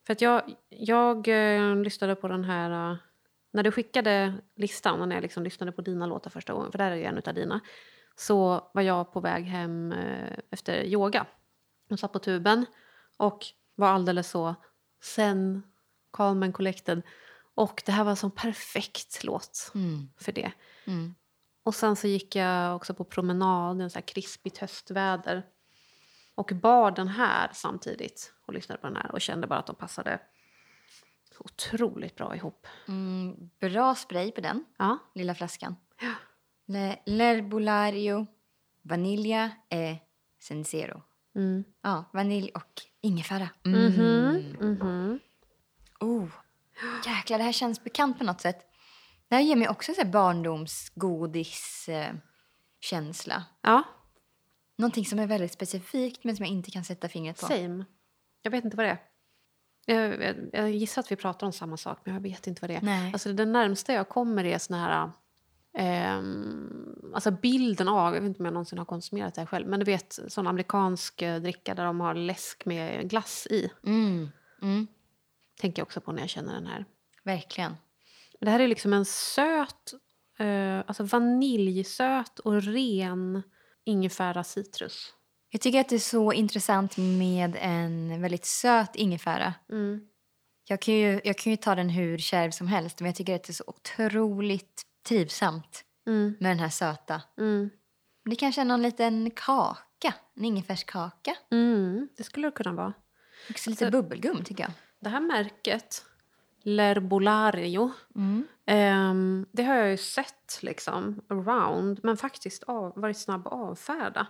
För att jag, jag eh, lyssnade på den här... eh, när du skickade listan och när jag liksom lyssnade på dina låtar första gången, för där är ju en utav dina, så var jag på väg hem eh, efter yoga. Jag satt på tuben och var alldeles så sen, calm and collected. Och det här var en sån perfekt låt Mm. för det. Mm. Och sen så gick jag också på promenad, en så här krispigt höstväder. Och bar den här samtidigt och lyssnade på den här och kände bara att de passade otroligt bra ihop. Mm, bra spray på den Ja, lilla flaskan. Le, L'Herbolario Vanilja e Sensero. mm. Ja, vanilj och ingefära. Mm. Mhm, mhm. Oh, jäklar, det här känns bekant på något sätt. Det här ger mig också så här barndomsgodis-känsla. Ja, Någonting som är väldigt specifikt men som jag inte kan sätta fingret på. same. Jag vet inte vad det är. Jag, jag, jag gissar att vi pratar om samma sak, men jag vet inte vad det är. Nej. Alltså, det närmsta jag kommer är såna här... ehm, alltså bilden av, jag vet inte om jag någonsin har konsumerat det här själv, men du vet sån amerikansk eh, dricka där de har läsk med glass i. Mm, mm, Tänker jag också på när jag känner den här. verkligen. Det här är liksom en söt, eh, alltså vaniljsöt och ren ingefära citrus. Jag tycker att det är så intressant med en väldigt söt ingefära. Mm. Jag kan, ju, jag kan ju ta den hur kärv som helst men jag tycker att det är så otroligt trivsamt Mm. med den här söta. Mm. Det kanske är någon liten kaka, en ingefärskaka. Mm. Det skulle det kunna vara. Också lite bubbelgum tycker jag. Det här märket, L'Herbolario, Mm. ehm, det har jag ju sett liksom around men faktiskt av, varit snabb att avfärda.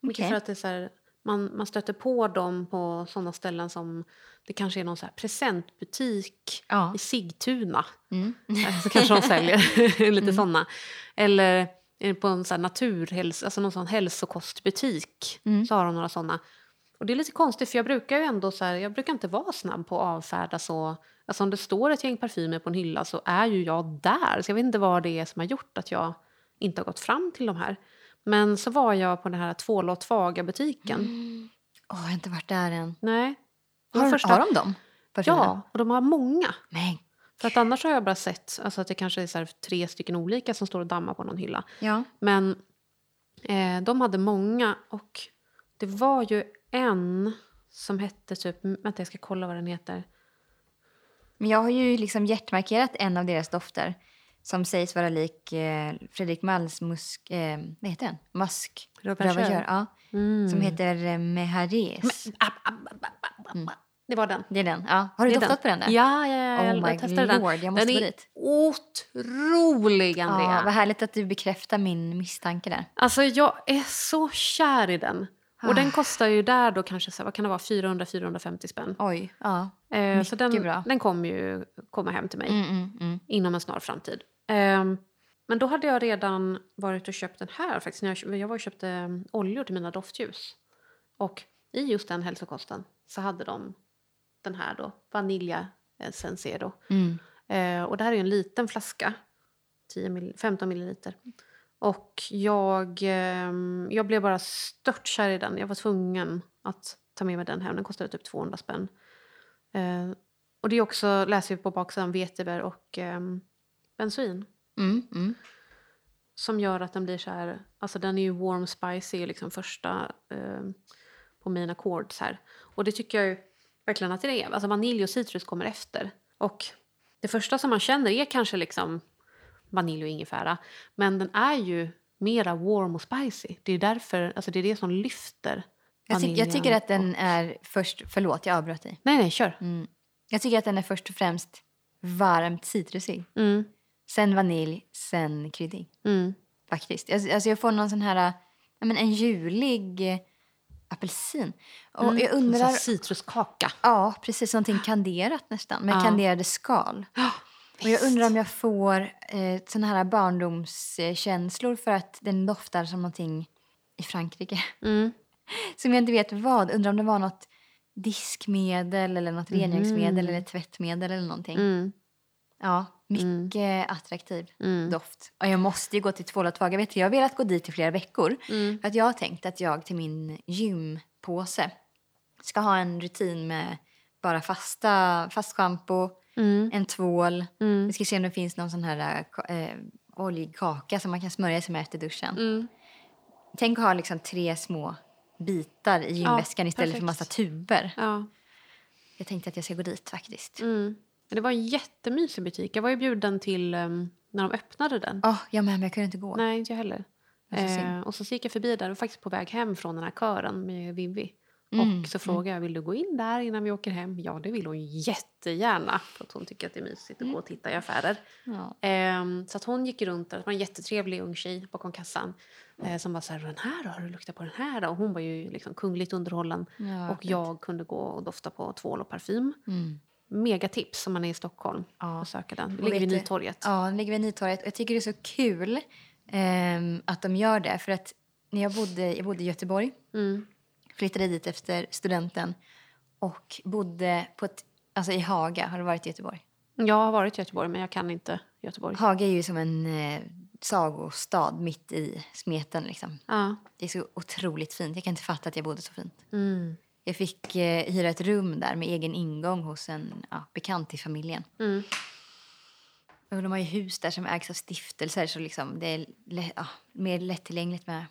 Mycket Okej. för att det är så här, man, man stöter på dem på sådana ställen som det kanske är någon så här presentbutik Ja. i Sigtuna. Mm. Eh, Så kanske de säljer [LAUGHS] [LAUGHS] lite såna. Eller är det på en sån här naturhäls, alltså någon sån hälsokostbutik Mm. så har de några såna. Och det är lite konstigt för jag brukar ju ändå så här, jag brukar inte vara snabb på att avfärda så. Alltså om det står ett gäng parfymer på en hylla så är ju jag där. Så jag vet inte vad det är som har gjort att jag inte har gått fram till de här. Men så var jag på den här tvålåt butiken. Åh, jag har inte varit där än. Nej. Har, första- har de dem? parfymerna? Ja, och de har många. Men, För att annars har jag bara sett alltså att det kanske är så tre stycken olika som står och dammar på någon hylla. ja. Men eh, de hade många och det var ju en som hette typ, vänta jag ska kolla vad den heter. Men jag har ju liksom hjärtmarkerat en av deras dofter som sägs vara lik eh, Fredrik Malms musk... Eh, vad heter den? Musk. Ravageur, ja. Mm. Som heter eh, Mehares. App, app, app, app. Det var den. Det är den. Ja. Har du doftat den. på den där? Ja, ja, ja Oh jag, testade den. lord, jag måste den är dit. otrolig, Andrea. Ja, vad härligt att du bekräftar min misstanke där. Alltså jag är så kär i den. Och Ah. den kostar ju där då kanske, så vad kan det vara, 400-450 spänn. Oj, ja. Eh, så den, bra. den kommer ju komma hem till mig Mm, mm, mm. inom en snar framtid. Ehm, men då hade jag redan varit och köpt den här faktiskt. När jag, jag var och köpte um, oljor till mina doftljus. Och i just den hälsokosten så hade de den här då, Vanilja eh, Sensero. Mm. Eh, och det här är ju en liten flaska, 10 mill- 15 milliliter. Och jag, ehm, jag blev bara störtkär i den. Jag var tvungen att ta med mig den hem. Den kostade typ 200 spänn. Eh, och det är också, läser vi på baksidan, vetebär och ehm, benzoin. Mm, mm. Som gör att den blir så här... Alltså den är ju warm spicy, liksom första eh, på mina chords här. Och det tycker jag ju verkligen att det är. Alltså vanilj och citrus kommer efter. Och det första som man känner är kanske liksom vanilj och ingefära. Men den är ju mera warm och spicy. Det är därför, alltså det är det som lyfter Jag, ty- jag tycker att den är först... Förlåt, jag avbröt dig. Nej, nej, kör. Mm. Jag tycker att den är först och främst varmt citrusig. Mm, Sen vanilj, sen kryddig. mm. Faktiskt. Alltså, alltså jag får någon sån här... Men en julig eh, apelsin. Och Mm. jag undrar... Citruskaka. Ja, precis. Någonting kanderat nästan. Med Ja. kanderade skal. Och jag undrar om jag får eh, såna här barndomskänslor för att den doftar som någonting i Frankrike. Mm. [LAUGHS] Som jag inte vet vad. Undrar om det var något diskmedel eller något rengöringsmedel eller tvättmedel eller någonting. Mm. Ja, mycket attraktiv Mm. doft. Och jag måste ju gå till tvålåttvag. Jag vet, jag har velat gå dit i flera veckor. Mm. För att jag har tänkt att jag till min gympåse ska ha en rutin med bara fasta, fast schampo, Mm. en tvål. Mm. Vi ska se om det finns någon sån här eh, oljig kaka som man kan smörja sig med efter duschen. Mm. Tänk att ha liksom tre små bitar i gymväskan istället för perfekt. massa tuber. Ja. Jag tänkte att jag ska gå dit faktiskt. Mm. Det var en jättemysig butik. Jag var ju bjuden till um, när de öppnade den. Jag med, men jag kunde inte gå. Nej, inte jag heller. Så synd. Eh, och så gick jag förbi där och faktiskt på väg hem från den här kören med Vivi. Mm, Och så frågade jag, vill du gå in där innan vi åker hem? Ja, det vill hon jättegärna. För att hon tycker att det är mysigt att gå och titta i affärer. Ja. Ehm, så att hon gick runt där. Det var en jättetrevlig ung tjej bakom kassan. Eh, som var så här, den här då? Har du luktat på den här då? Och hon var ju liksom kungligt underhållen. Ja, och jag kunde gå och dofta på tvål och parfym. Mm. Megatips om man är i Stockholm. Ja. Och söka den. Och ligger vid Nytorget. Ja, den ligger vid Nytorget. Jag tycker det är så kul ehm, att de gör det. För att när jag bodde, jag bodde i Göteborg, Mm. Flyttade dit efter studenten och bodde på ett, alltså i Haga. Har du varit i Göteborg? Jag har varit i Göteborg, men jag kan inte Göteborg. Haga är ju som en eh, sagostad mitt i smeten. Liksom. Ja. Det är så otroligt fint. Jag kan inte fatta att jag bodde så fint. Mm. Jag fick eh, hyra ett rum där med egen ingång hos en ja, bekant i familjen. Mm. Och de har ju hus där som ägs av stiftelser så liksom det är ja, mer lättillgängligt med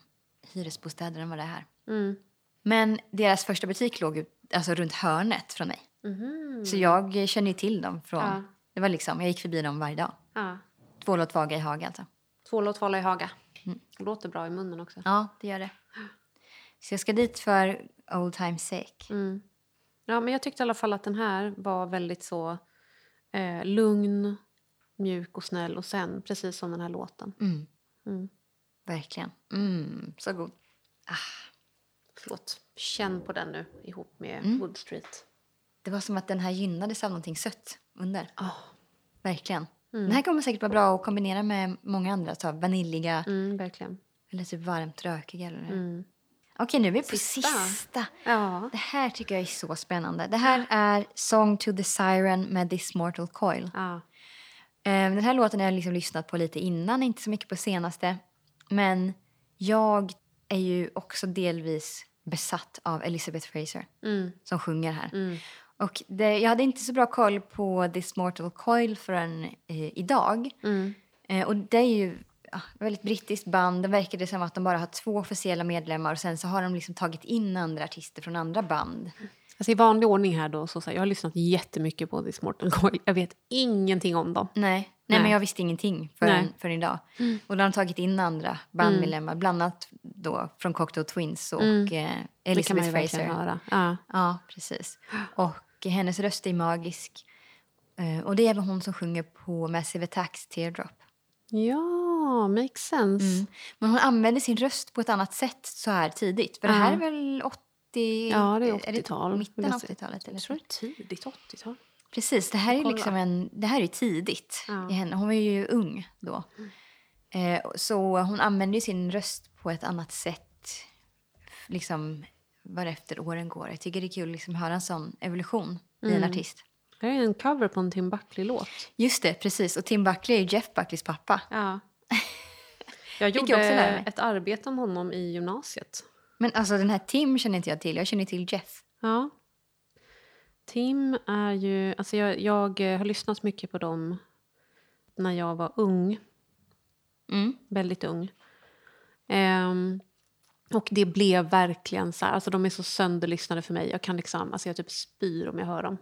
hyresbostäder än vad det är här. Mm. Men deras första butik låg alltså runt hörnet från mig. Mhm. Så jag känner ju till dem från... Ja. Det var liksom, jag gick förbi dem varje dag. Ja. Tvål Vaga i Haga alltså. Tvål och tvåla i Haga. Låter bra i munnen också. Ja, det gör det. Så jag ska dit för old times sake. Mm. Ja, men jag tyckte i alla fall att den här var väldigt så eh, lugn, mjuk och snäll. Och sen precis som den här låten. Mm. Mm. Verkligen. Mm, så god. Förlåt. Känn på den nu ihop med Mm. Wood Street. Det var som att den här gynnades av någonting sött under. Oh. Verkligen. Den här kommer säkert vara bra att kombinera med många andra. Så vaniljiga Mm, verkligen. eller typ varmt rökiga. Eller Mm. Okej, nu är vi på Sista. sista. Ja. Det här tycker jag är så spännande. Det här är Song to the Siren med This Mortal Coil. ja. Eh, Den här låten har jag liksom lyssnat på lite innan, inte så mycket på senaste. Men jag är ju också delvis besatt av Elizabeth Fraser Mm. som sjunger här. Mm. Och det, jag hade inte så bra koll på This Mortal Coil förrän eh, idag. Mm. Eh, och det är ju ja, väldigt brittiskt band. Det verkar som att de bara har två officiella medlemmar och sen så har de liksom tagit in andra artister från andra band. Alltså I vanlig ordning här då, så, så här, jag har lyssnat jättemycket på This Mortal Coil. Jag vet ingenting om dem. Nej, nej, Nej. men jag visste ingenting förrän, Nej. förrän idag. Och då har de tagit in andra bandmedlemmar, bland annat då från Cocteau Twins och Mm. eh, Det kan man Elizabeth ju Fraser. höra. Ja. Ja, precis. Och hennes röst är magisk. Eh, Och det är även hon som sjunger på Massive Attacks Teardrop. ja, makes sense. Mm. Men hon använder sin röst på ett annat sätt så här tidigt. För det här är väl 80... Ja, det är Är 80-tal. mitten av ser- 80-talet? Eller Jag tror det är tidigt 80-tal. Precis, det här är Kolla. liksom en, det här är tidigt Ja. i henne. Hon var ju ung då. Eh, så hon använder ju sin röst på ett annat sätt liksom varefter åren går. Jag tycker det är kul liksom, att höra en sån evolution i en artist. Det här är en cover på en Tim Buckley-låt. Just det, precis. Och Tim Buckley är ju Jeff Buckleys pappa. Ja. [LAUGHS] Jag gjorde jag ett arbete om honom i gymnasiet. Men alltså den här Tim känner inte jag till. Jag känner till Jeff. Ja. Tim är ju... Alltså jag, jag eh, har lyssnat mycket på dem när jag var ung. Mm. Väldigt ung. Ehm, och det blev verkligen så här... Alltså de är så sönderlyssnade för mig. Jag kan liksom... Alltså jag typ spyr om jag hör dem.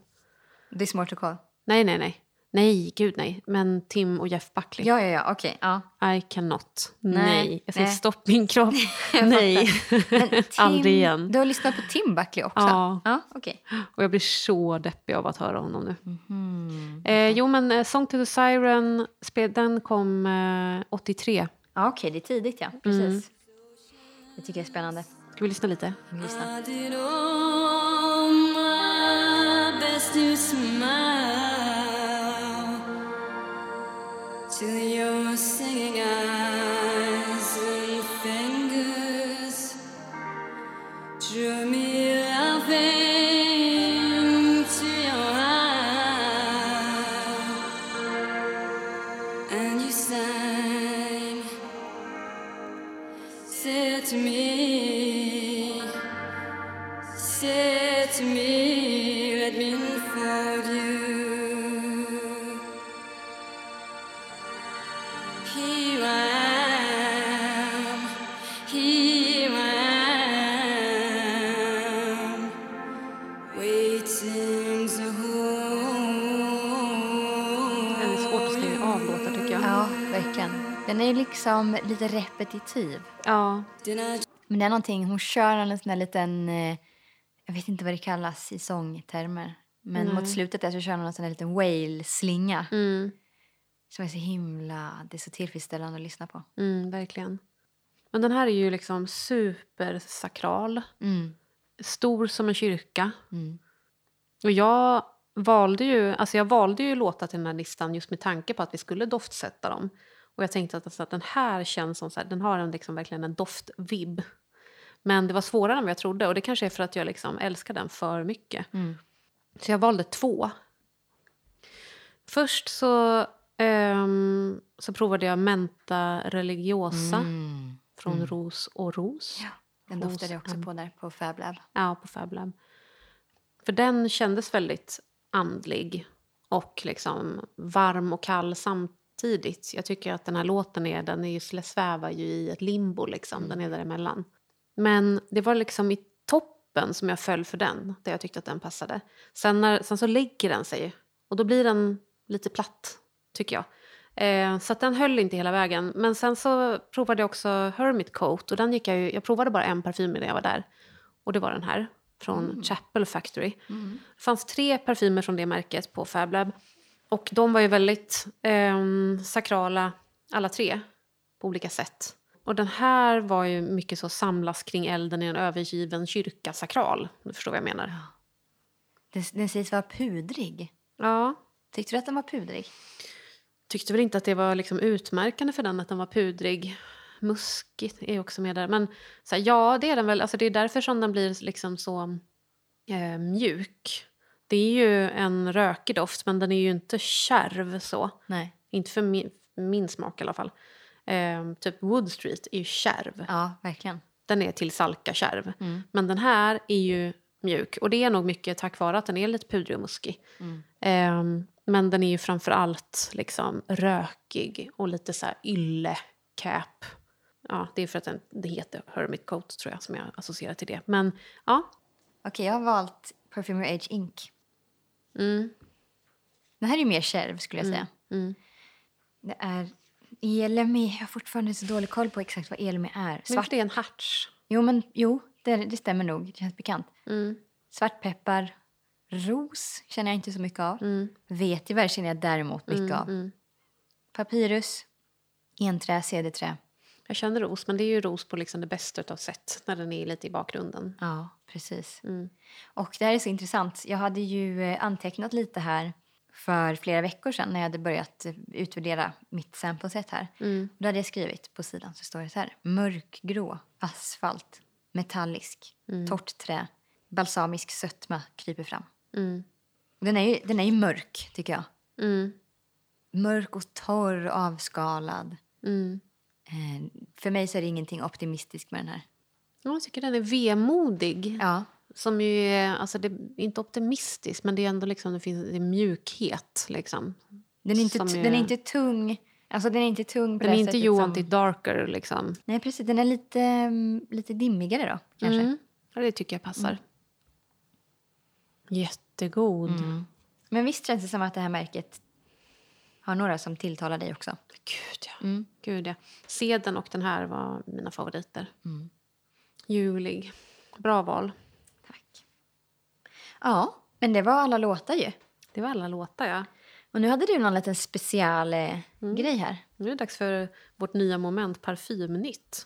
Det är smart att kolla. Nej, nej, nej. Nej, gud nej. Men Tim och Jeff Buckley. Ja, ja, ja. Okej. ja. I cannot. Nej. Nej, Jag säger nej. stopp min kropp. [LAUGHS] nej. Men [LAUGHS] Tim, Aldrig igen. Du har lyssnat på Tim Buckley också? Ja. ja okej. Och jag blir så deppig av att höra honom nu. Mhm. Eh, jo, men eh, Song to the Siren, den kom eh, 83. Ja, okej. Det är tidigt, ja. Precis. Det tycker jag är spännande. Ska vi lyssna lite? Vi lyssnar. Till your singing eyes lite repetitiv. Ja. Men det är någonting, hon kör en sån här liten, eh, jag vet inte vad det kallas i sångtermer. Men Nej. mot slutet där så kör hon en sån här liten whale-slinga. Mm, Som är så himla, det är så tillfredsställande att lyssna på. mm, verkligen. Men den här är ju liksom supersakral. Mm. Stor som en kyrka. Mm. Och jag valde ju, alltså jag valde ju låtar till den här listan just med tanke på att vi skulle doftsätta dem. Och jag tänkte att, alltså, att den här känns som så här, den har en, liksom, verkligen en doftvibb. Men det var svårare än vad jag trodde och det kanske är för att jag liksom älskar den för mycket. Mm. Så jag valde två. Först så, ehm, så provade jag Menta Religiosa Mm. från Ros och Ros. Ja, den Ros- doftade jag också på där på Fab Lab. Ja, på Fab Lab. För den kändes väldigt andlig och liksom varm och kall samtidigt. Jag tycker att den här låten är, den är ju, svävar ju i ett limbo liksom, den är däremellan. Men det var liksom i toppen som jag föll för den, där jag tyckte att den passade. Sen, när, sen så lägger den sig och då blir den lite platt, tycker jag. Eh, så den höll inte hela vägen. Men sen så provade jag också Hermit Coat och den gick jag ju, jag provade bara en parfym när jag var där. Och det var den här från Chapel Factory. Det fanns tre parfymer från det märket på Fab Lab. Och de var ju väldigt ehm, sakrala alla tre på olika sätt. Och den här var ju mycket så samlas kring elden i en övergiven kyrka sakral. Du förstår vad jag menar. Den, den sägs vara pudrig. Ja. Tyckte du att den var pudrig? Tyckte väl inte att det var liksom utmärkande för den att den var pudrig. Muskigt är också med där. Men här, ja, det är den väl. Alltså, det är därför som den blir liksom så eh, mjuk. Det är ju en rökig doft, men den är ju inte kärv så. Nej. Inte för min, min smak i alla fall. Eh, typ Wood Street är ju kärv. Ja, verkligen. Den är till salka kärv. Mm. Men den här är ju mjuk. Och det är nog mycket tack vare att den är lite pudrig och muskig. Mm. Ehm, men den är ju framför allt liksom rökig och lite så här ylle-cap. Ja, det är för att den, det heter Hermit Coat tror jag som jag associerar till det. Men ja, Okej, jag har valt Perfumer Age Ink. Mm, Den här är ju mer kärv skulle jag säga. mm. Det är Elemi. Jag har fortfarande så dålig koll på exakt vad Elemi är. Men Svart. det är en harts. Jo, men jo, det, det stämmer nog. Det känns bekant. Mm, Svartpeppar. Ros känner jag inte så mycket av. mm, Vetiver känner jag däremot mycket mm, av. mm. Papyrus. Enträ, cederträ. Jag känner ros, men det är ju ros på liksom det bästa av sätt när den är lite i bakgrunden. Ja, precis. Mm. Och det här är så intressant. Jag hade ju eh, antecknat lite här för flera veckor sedan när jag hade börjat eh, utvärdera mitt sampleset här. Mm. Då hade jag skrivit på sidan så står det så här. Mörkgrå, asfalt, metallisk, Mm. torrt trä, balsamisk sötma kryper fram. Mm. Den är ju, den är ju mörk tycker jag. Mm. Mörk och torr, avskalad. Mm. Eh, för mig så är det ingenting optimistiskt med den här. Ja, Jag tycker den är vemodig. Ja, Som ju är, alltså det är inte optimistisk, men det är ändå liksom, det finns det är mjukhet. Liksom. den är inte, är- den är inte tung. Alltså den är inte tung på Den är inte You som- Want It Darker. Liksom. Nej, precis. Den är lite, mm, lite dimmigare då, kanske. Mm. Ja, det tycker jag passar. Jättegod. Men visst känns det som att det här märket har några som tilltalar dig också. Gud, ja. Gud, ja. Seden och den här var mina favoriter. Julig. Bra val. Tack. Ja, men det var alla låtar ju. Det var alla låtar, ja. Och nu hade du någon liten special eh, grej här. Nu är det dags för vårt nya moment Parfymnytt.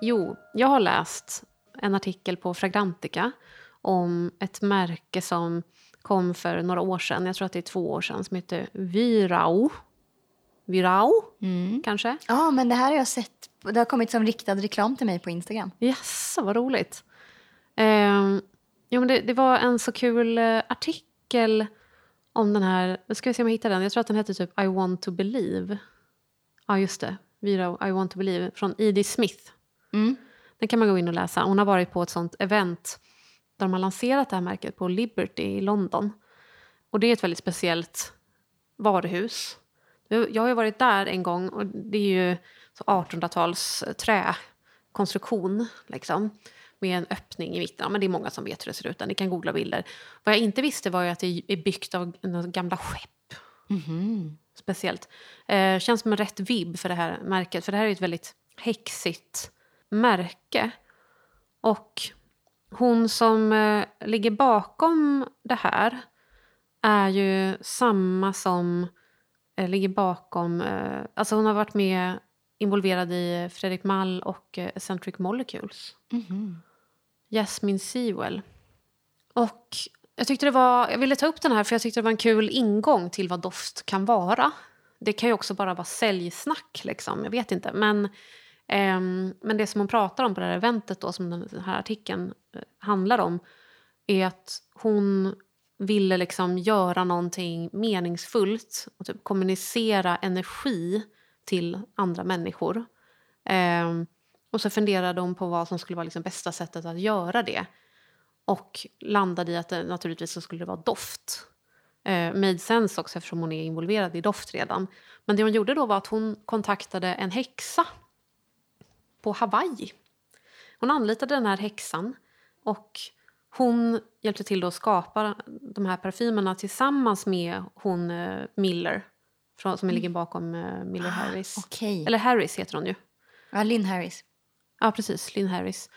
Jo, jag har läst en artikel på Fragrantica om ett märke som kom för några år sedan, jag tror att det är två år sedan, som heter Virau. Virau, kanske? Ja, men det här har jag sett. Det har kommit som riktad reklam till mig på Instagram. Jaså, vad roligt. Eh, jo, men det, det var en så kul eh, artikel om den här... Nu ska vi se om jag hittar den. Jag tror att den heter typ I want to believe. Ja, just det. Vira I want to believe från Edie Smith. Mm. Den kan man gå in och läsa. Hon har varit på ett sånt event där de har lanserat det här märket på Liberty i London. Och det är ett väldigt speciellt varuhus. Jag har ju varit där en gång och det är ju så 1800-tals träkonstruktion liksom. Med en öppning i mitten. Ja, men det är många som vet hur det ser ut. Ni kan googla bilder. Vad jag inte visste var att det är byggt av gamla skepp. Speciellt. Eh, känns som en rätt vibb för det här märket. För det här är ett väldigt häxigt märke. Och hon som eh, ligger bakom det här är ju samma som eh, ligger bakom... Eh, alltså hon har varit med involverad i Fredrik Mall och eh, Eccentric Molecules. Jasmine Sewell. Och jag, tyckte det var, jag ville ta upp den här för jag tyckte det var en kul ingång till vad doft kan vara. Det kan ju också bara vara säljsnack, liksom. jag vet inte. Men, Ehm, men det som hon pratar om på det här eventet, då, som den här artikeln eh, handlar om är att hon ville liksom göra någonting meningsfullt och typ kommunicera energi till andra människor. Ehm, och så funderade hon på vad som skulle vara liksom bästa sättet att göra det. Och landade i att det, naturligtvis så skulle det vara doft. Eh, made sense också eftersom hon är involverad i doft redan. Men det hon gjorde då var att hon kontaktade en häxa på Hawaii. Hon anlitade den här häxan och hon hjälpte till att skapa de här parfymerna tillsammans med hon eh, Miller från, som ligger bakom eh, Miller Harris. Okej. Eller Harris heter hon ju. Ja, Lynn Harris. Ja, precis. Lynn Harris.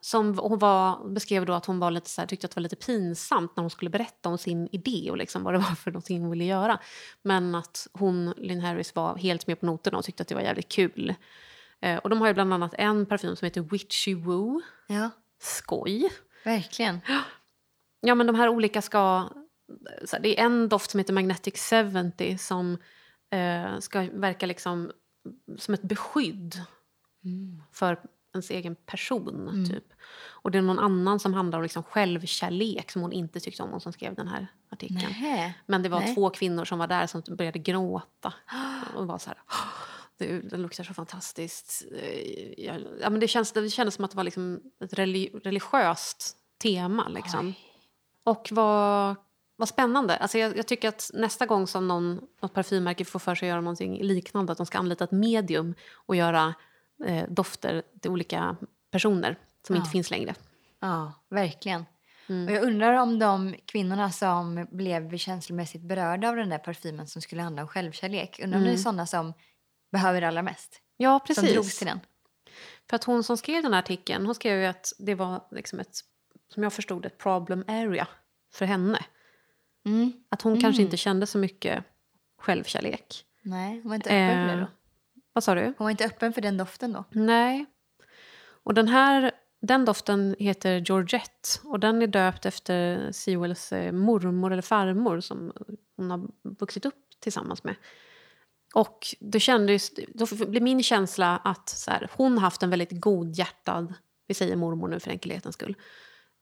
Som hon var, beskrev då att hon var lite så här, tyckte att det var lite pinsamt när hon skulle berätta om sin idé och liksom vad det [LAUGHS] var för någonting hon ville göra. Men att hon, Lynn Harris, var helt med på noterna och tyckte att det var jävligt kul. Eh, och de har ju bland annat en parfym som heter Witchy Woo. Ja, Skoj! verkligen. Ja, men de här olika ska... Det är en doft som heter Magnetic 70 som eh, ska verka liksom som ett beskydd för ens egen person. Typ. Och det är någon annan som handlar om liksom självkärlek som hon inte tyckte om, hon som skrev den här artikeln. Nähä. Men det var Nej. två kvinnor som var där som började gråta. Och var så här, [GASPS] det, det luktar så fantastiskt. Eh, Ja, ja, men det, känns, det kändes som att det var liksom ett reli- religiöst tema. Liksom. Och vad, vad spännande. Alltså jag, jag tycker att nästa gång som någon, något parfymmärke får för sig att göra någonting liknande, att de ska anlita ett medium och göra eh, dofter till olika personer som inte finns längre. Ja, verkligen. Mm. Och jag undrar om de kvinnorna som blev känslomässigt berörda av den där parfymen som skulle handla om självkärlek, undrar om det är sådana som behöver allra mest? Ja, Som drogs Mm. precis. till den. För att hon som skrev den här artikeln, hon skrev ju att det var liksom ett, som jag förstod ett problem area för henne. Mm. Att hon kanske inte kände så mycket självkärlek. Nej, hon var inte öppen för det Eh, då. Vad sa du? Hon var inte öppen för den doften då. Nej. Och den här den doften heter Georgette och den är döpt efter Sewells eh, mormor eller farmor som hon har vuxit upp tillsammans med. Och det kändes, då blev min känsla att så här, hon haft en väldigt godhjärtad, vi säger mormor nu för enkelhetens skull,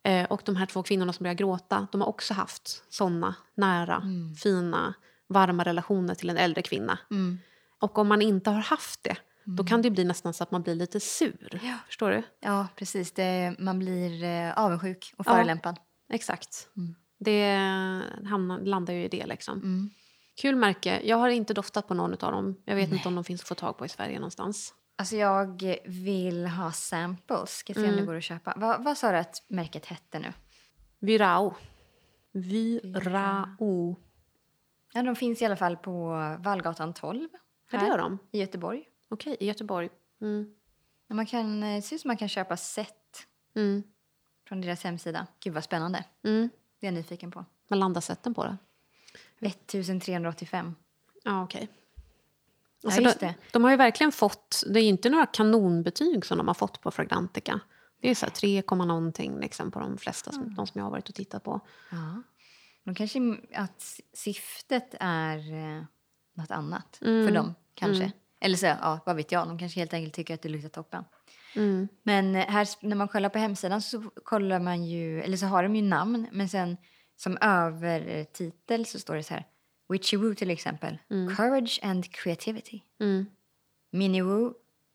Eh, och de här två kvinnorna som börjar gråta, de har också haft såna nära, fina, varma relationer till en äldre kvinna. Mm. Och om man inte har haft det, då kan det bli nästan så att man blir lite sur. Ja. Förstår du? Ja, precis. Det, man blir eh, avundsjuk och Ja. förolämpad. Exakt. Mm. Det hamnar, landar ju i det. Liksom. Mm. Kul märke. Jag har inte doftat på någon av dem. Jag vet inte om de finns att få tag på i Sverige någonstans. Alltså jag vill ha samples. Ska se om Mm. det går att köpa. Va, vad sa du att märket hette nu? Virao. Virao. Ja, de finns i alla fall på Vallgatan 12 Ja, det här gör de. i Göteborg. Okej, i Göteborg. Mm. Man kan, eh, det ser ut som man kan köpa set Mm. från deras hemsida. Gud vad spännande. Mm. Det är jag nyfiken på. Vad landar sätten på det? 1385. Ja, okej. Ja, Alltså, just de, de har ju verkligen fått... Det är ju inte några kanonbetyg som de har fått på Fragrantica. Det är så här 3, komma någonting liksom, på de flesta, som, de som jag har varit och tittat på. Ja. De kanske att syftet är eh, något annat Mm. för dem kanske. Mm. Eller så, ja, vad vet jag, de kanske helt enkelt tycker att det luktar toppen. Mm. Men eh, här, när man kollar på hemsidan så kollar man ju, eller så har de ju namn, men sen som övertitel så står det så här, Witchy Woo till exempel, Courage and Creativity, Mm. Minnie Woo,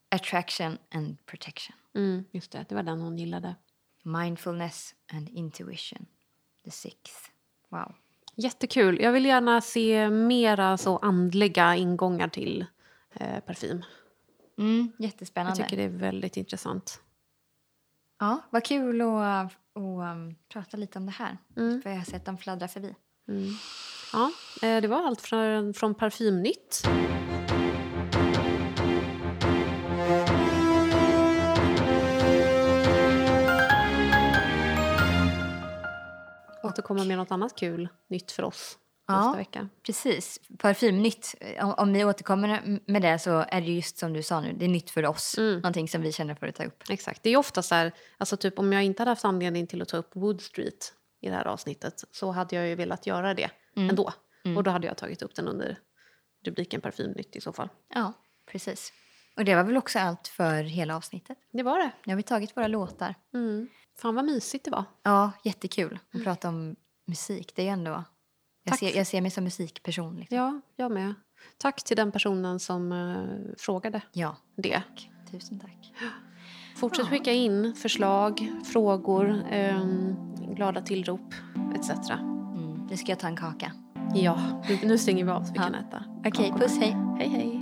Attraction and Protection, Mm. Just det, det var den hon gillade. Mindfulness and Intuition, The Sixth. Wow. Jättekul. Jag vill gärna se mera så andliga ingångar till eh, parfym. Mm, Jag jättespännande. tycker det är väldigt intressant. Ja, vad kul att, att um, prata lite om det här. Mm. För jag har sett dem fladdra förbi. Mm. Ja, eh, det var allt från, från Parfymnytt. Återkomma med något annat kul nytt för oss Ja. nästa vecka. Precis. Parfymnytt. Om, om vi återkommer med det så är det just som du sa nu. Det är nytt för oss. Mm. Någonting som vi känner för att ta upp. Exakt. Det är ofta så här, alltså typ om jag inte hade haft anledning till att ta upp Wood Street i det här avsnittet så hade jag ju velat göra det ändå. Och då hade jag tagit upp den under rubriken Parfymnytt i så fall. Ja, precis. Och det var väl också allt för hela avsnittet. Det var det. Nu har vi tagit våra låtar. Mm. Fan vad mysigt det var. Ja, jättekul att prata om musik. Det är ju ändå... Jag Tack ser, jag ser mig som musikperson. Liksom. Ja, jag med. Tack till den personen som eh, frågade Ja, det. tusen tack. Fortsätt skicka in förslag, frågor, ehm, glada tillrop etc. Mm. Nu ska jag ta en kaka. Ja, nu, stänger vi av så vi Ja. kan äta. Okej, kakorna. puss hej. Hej hej.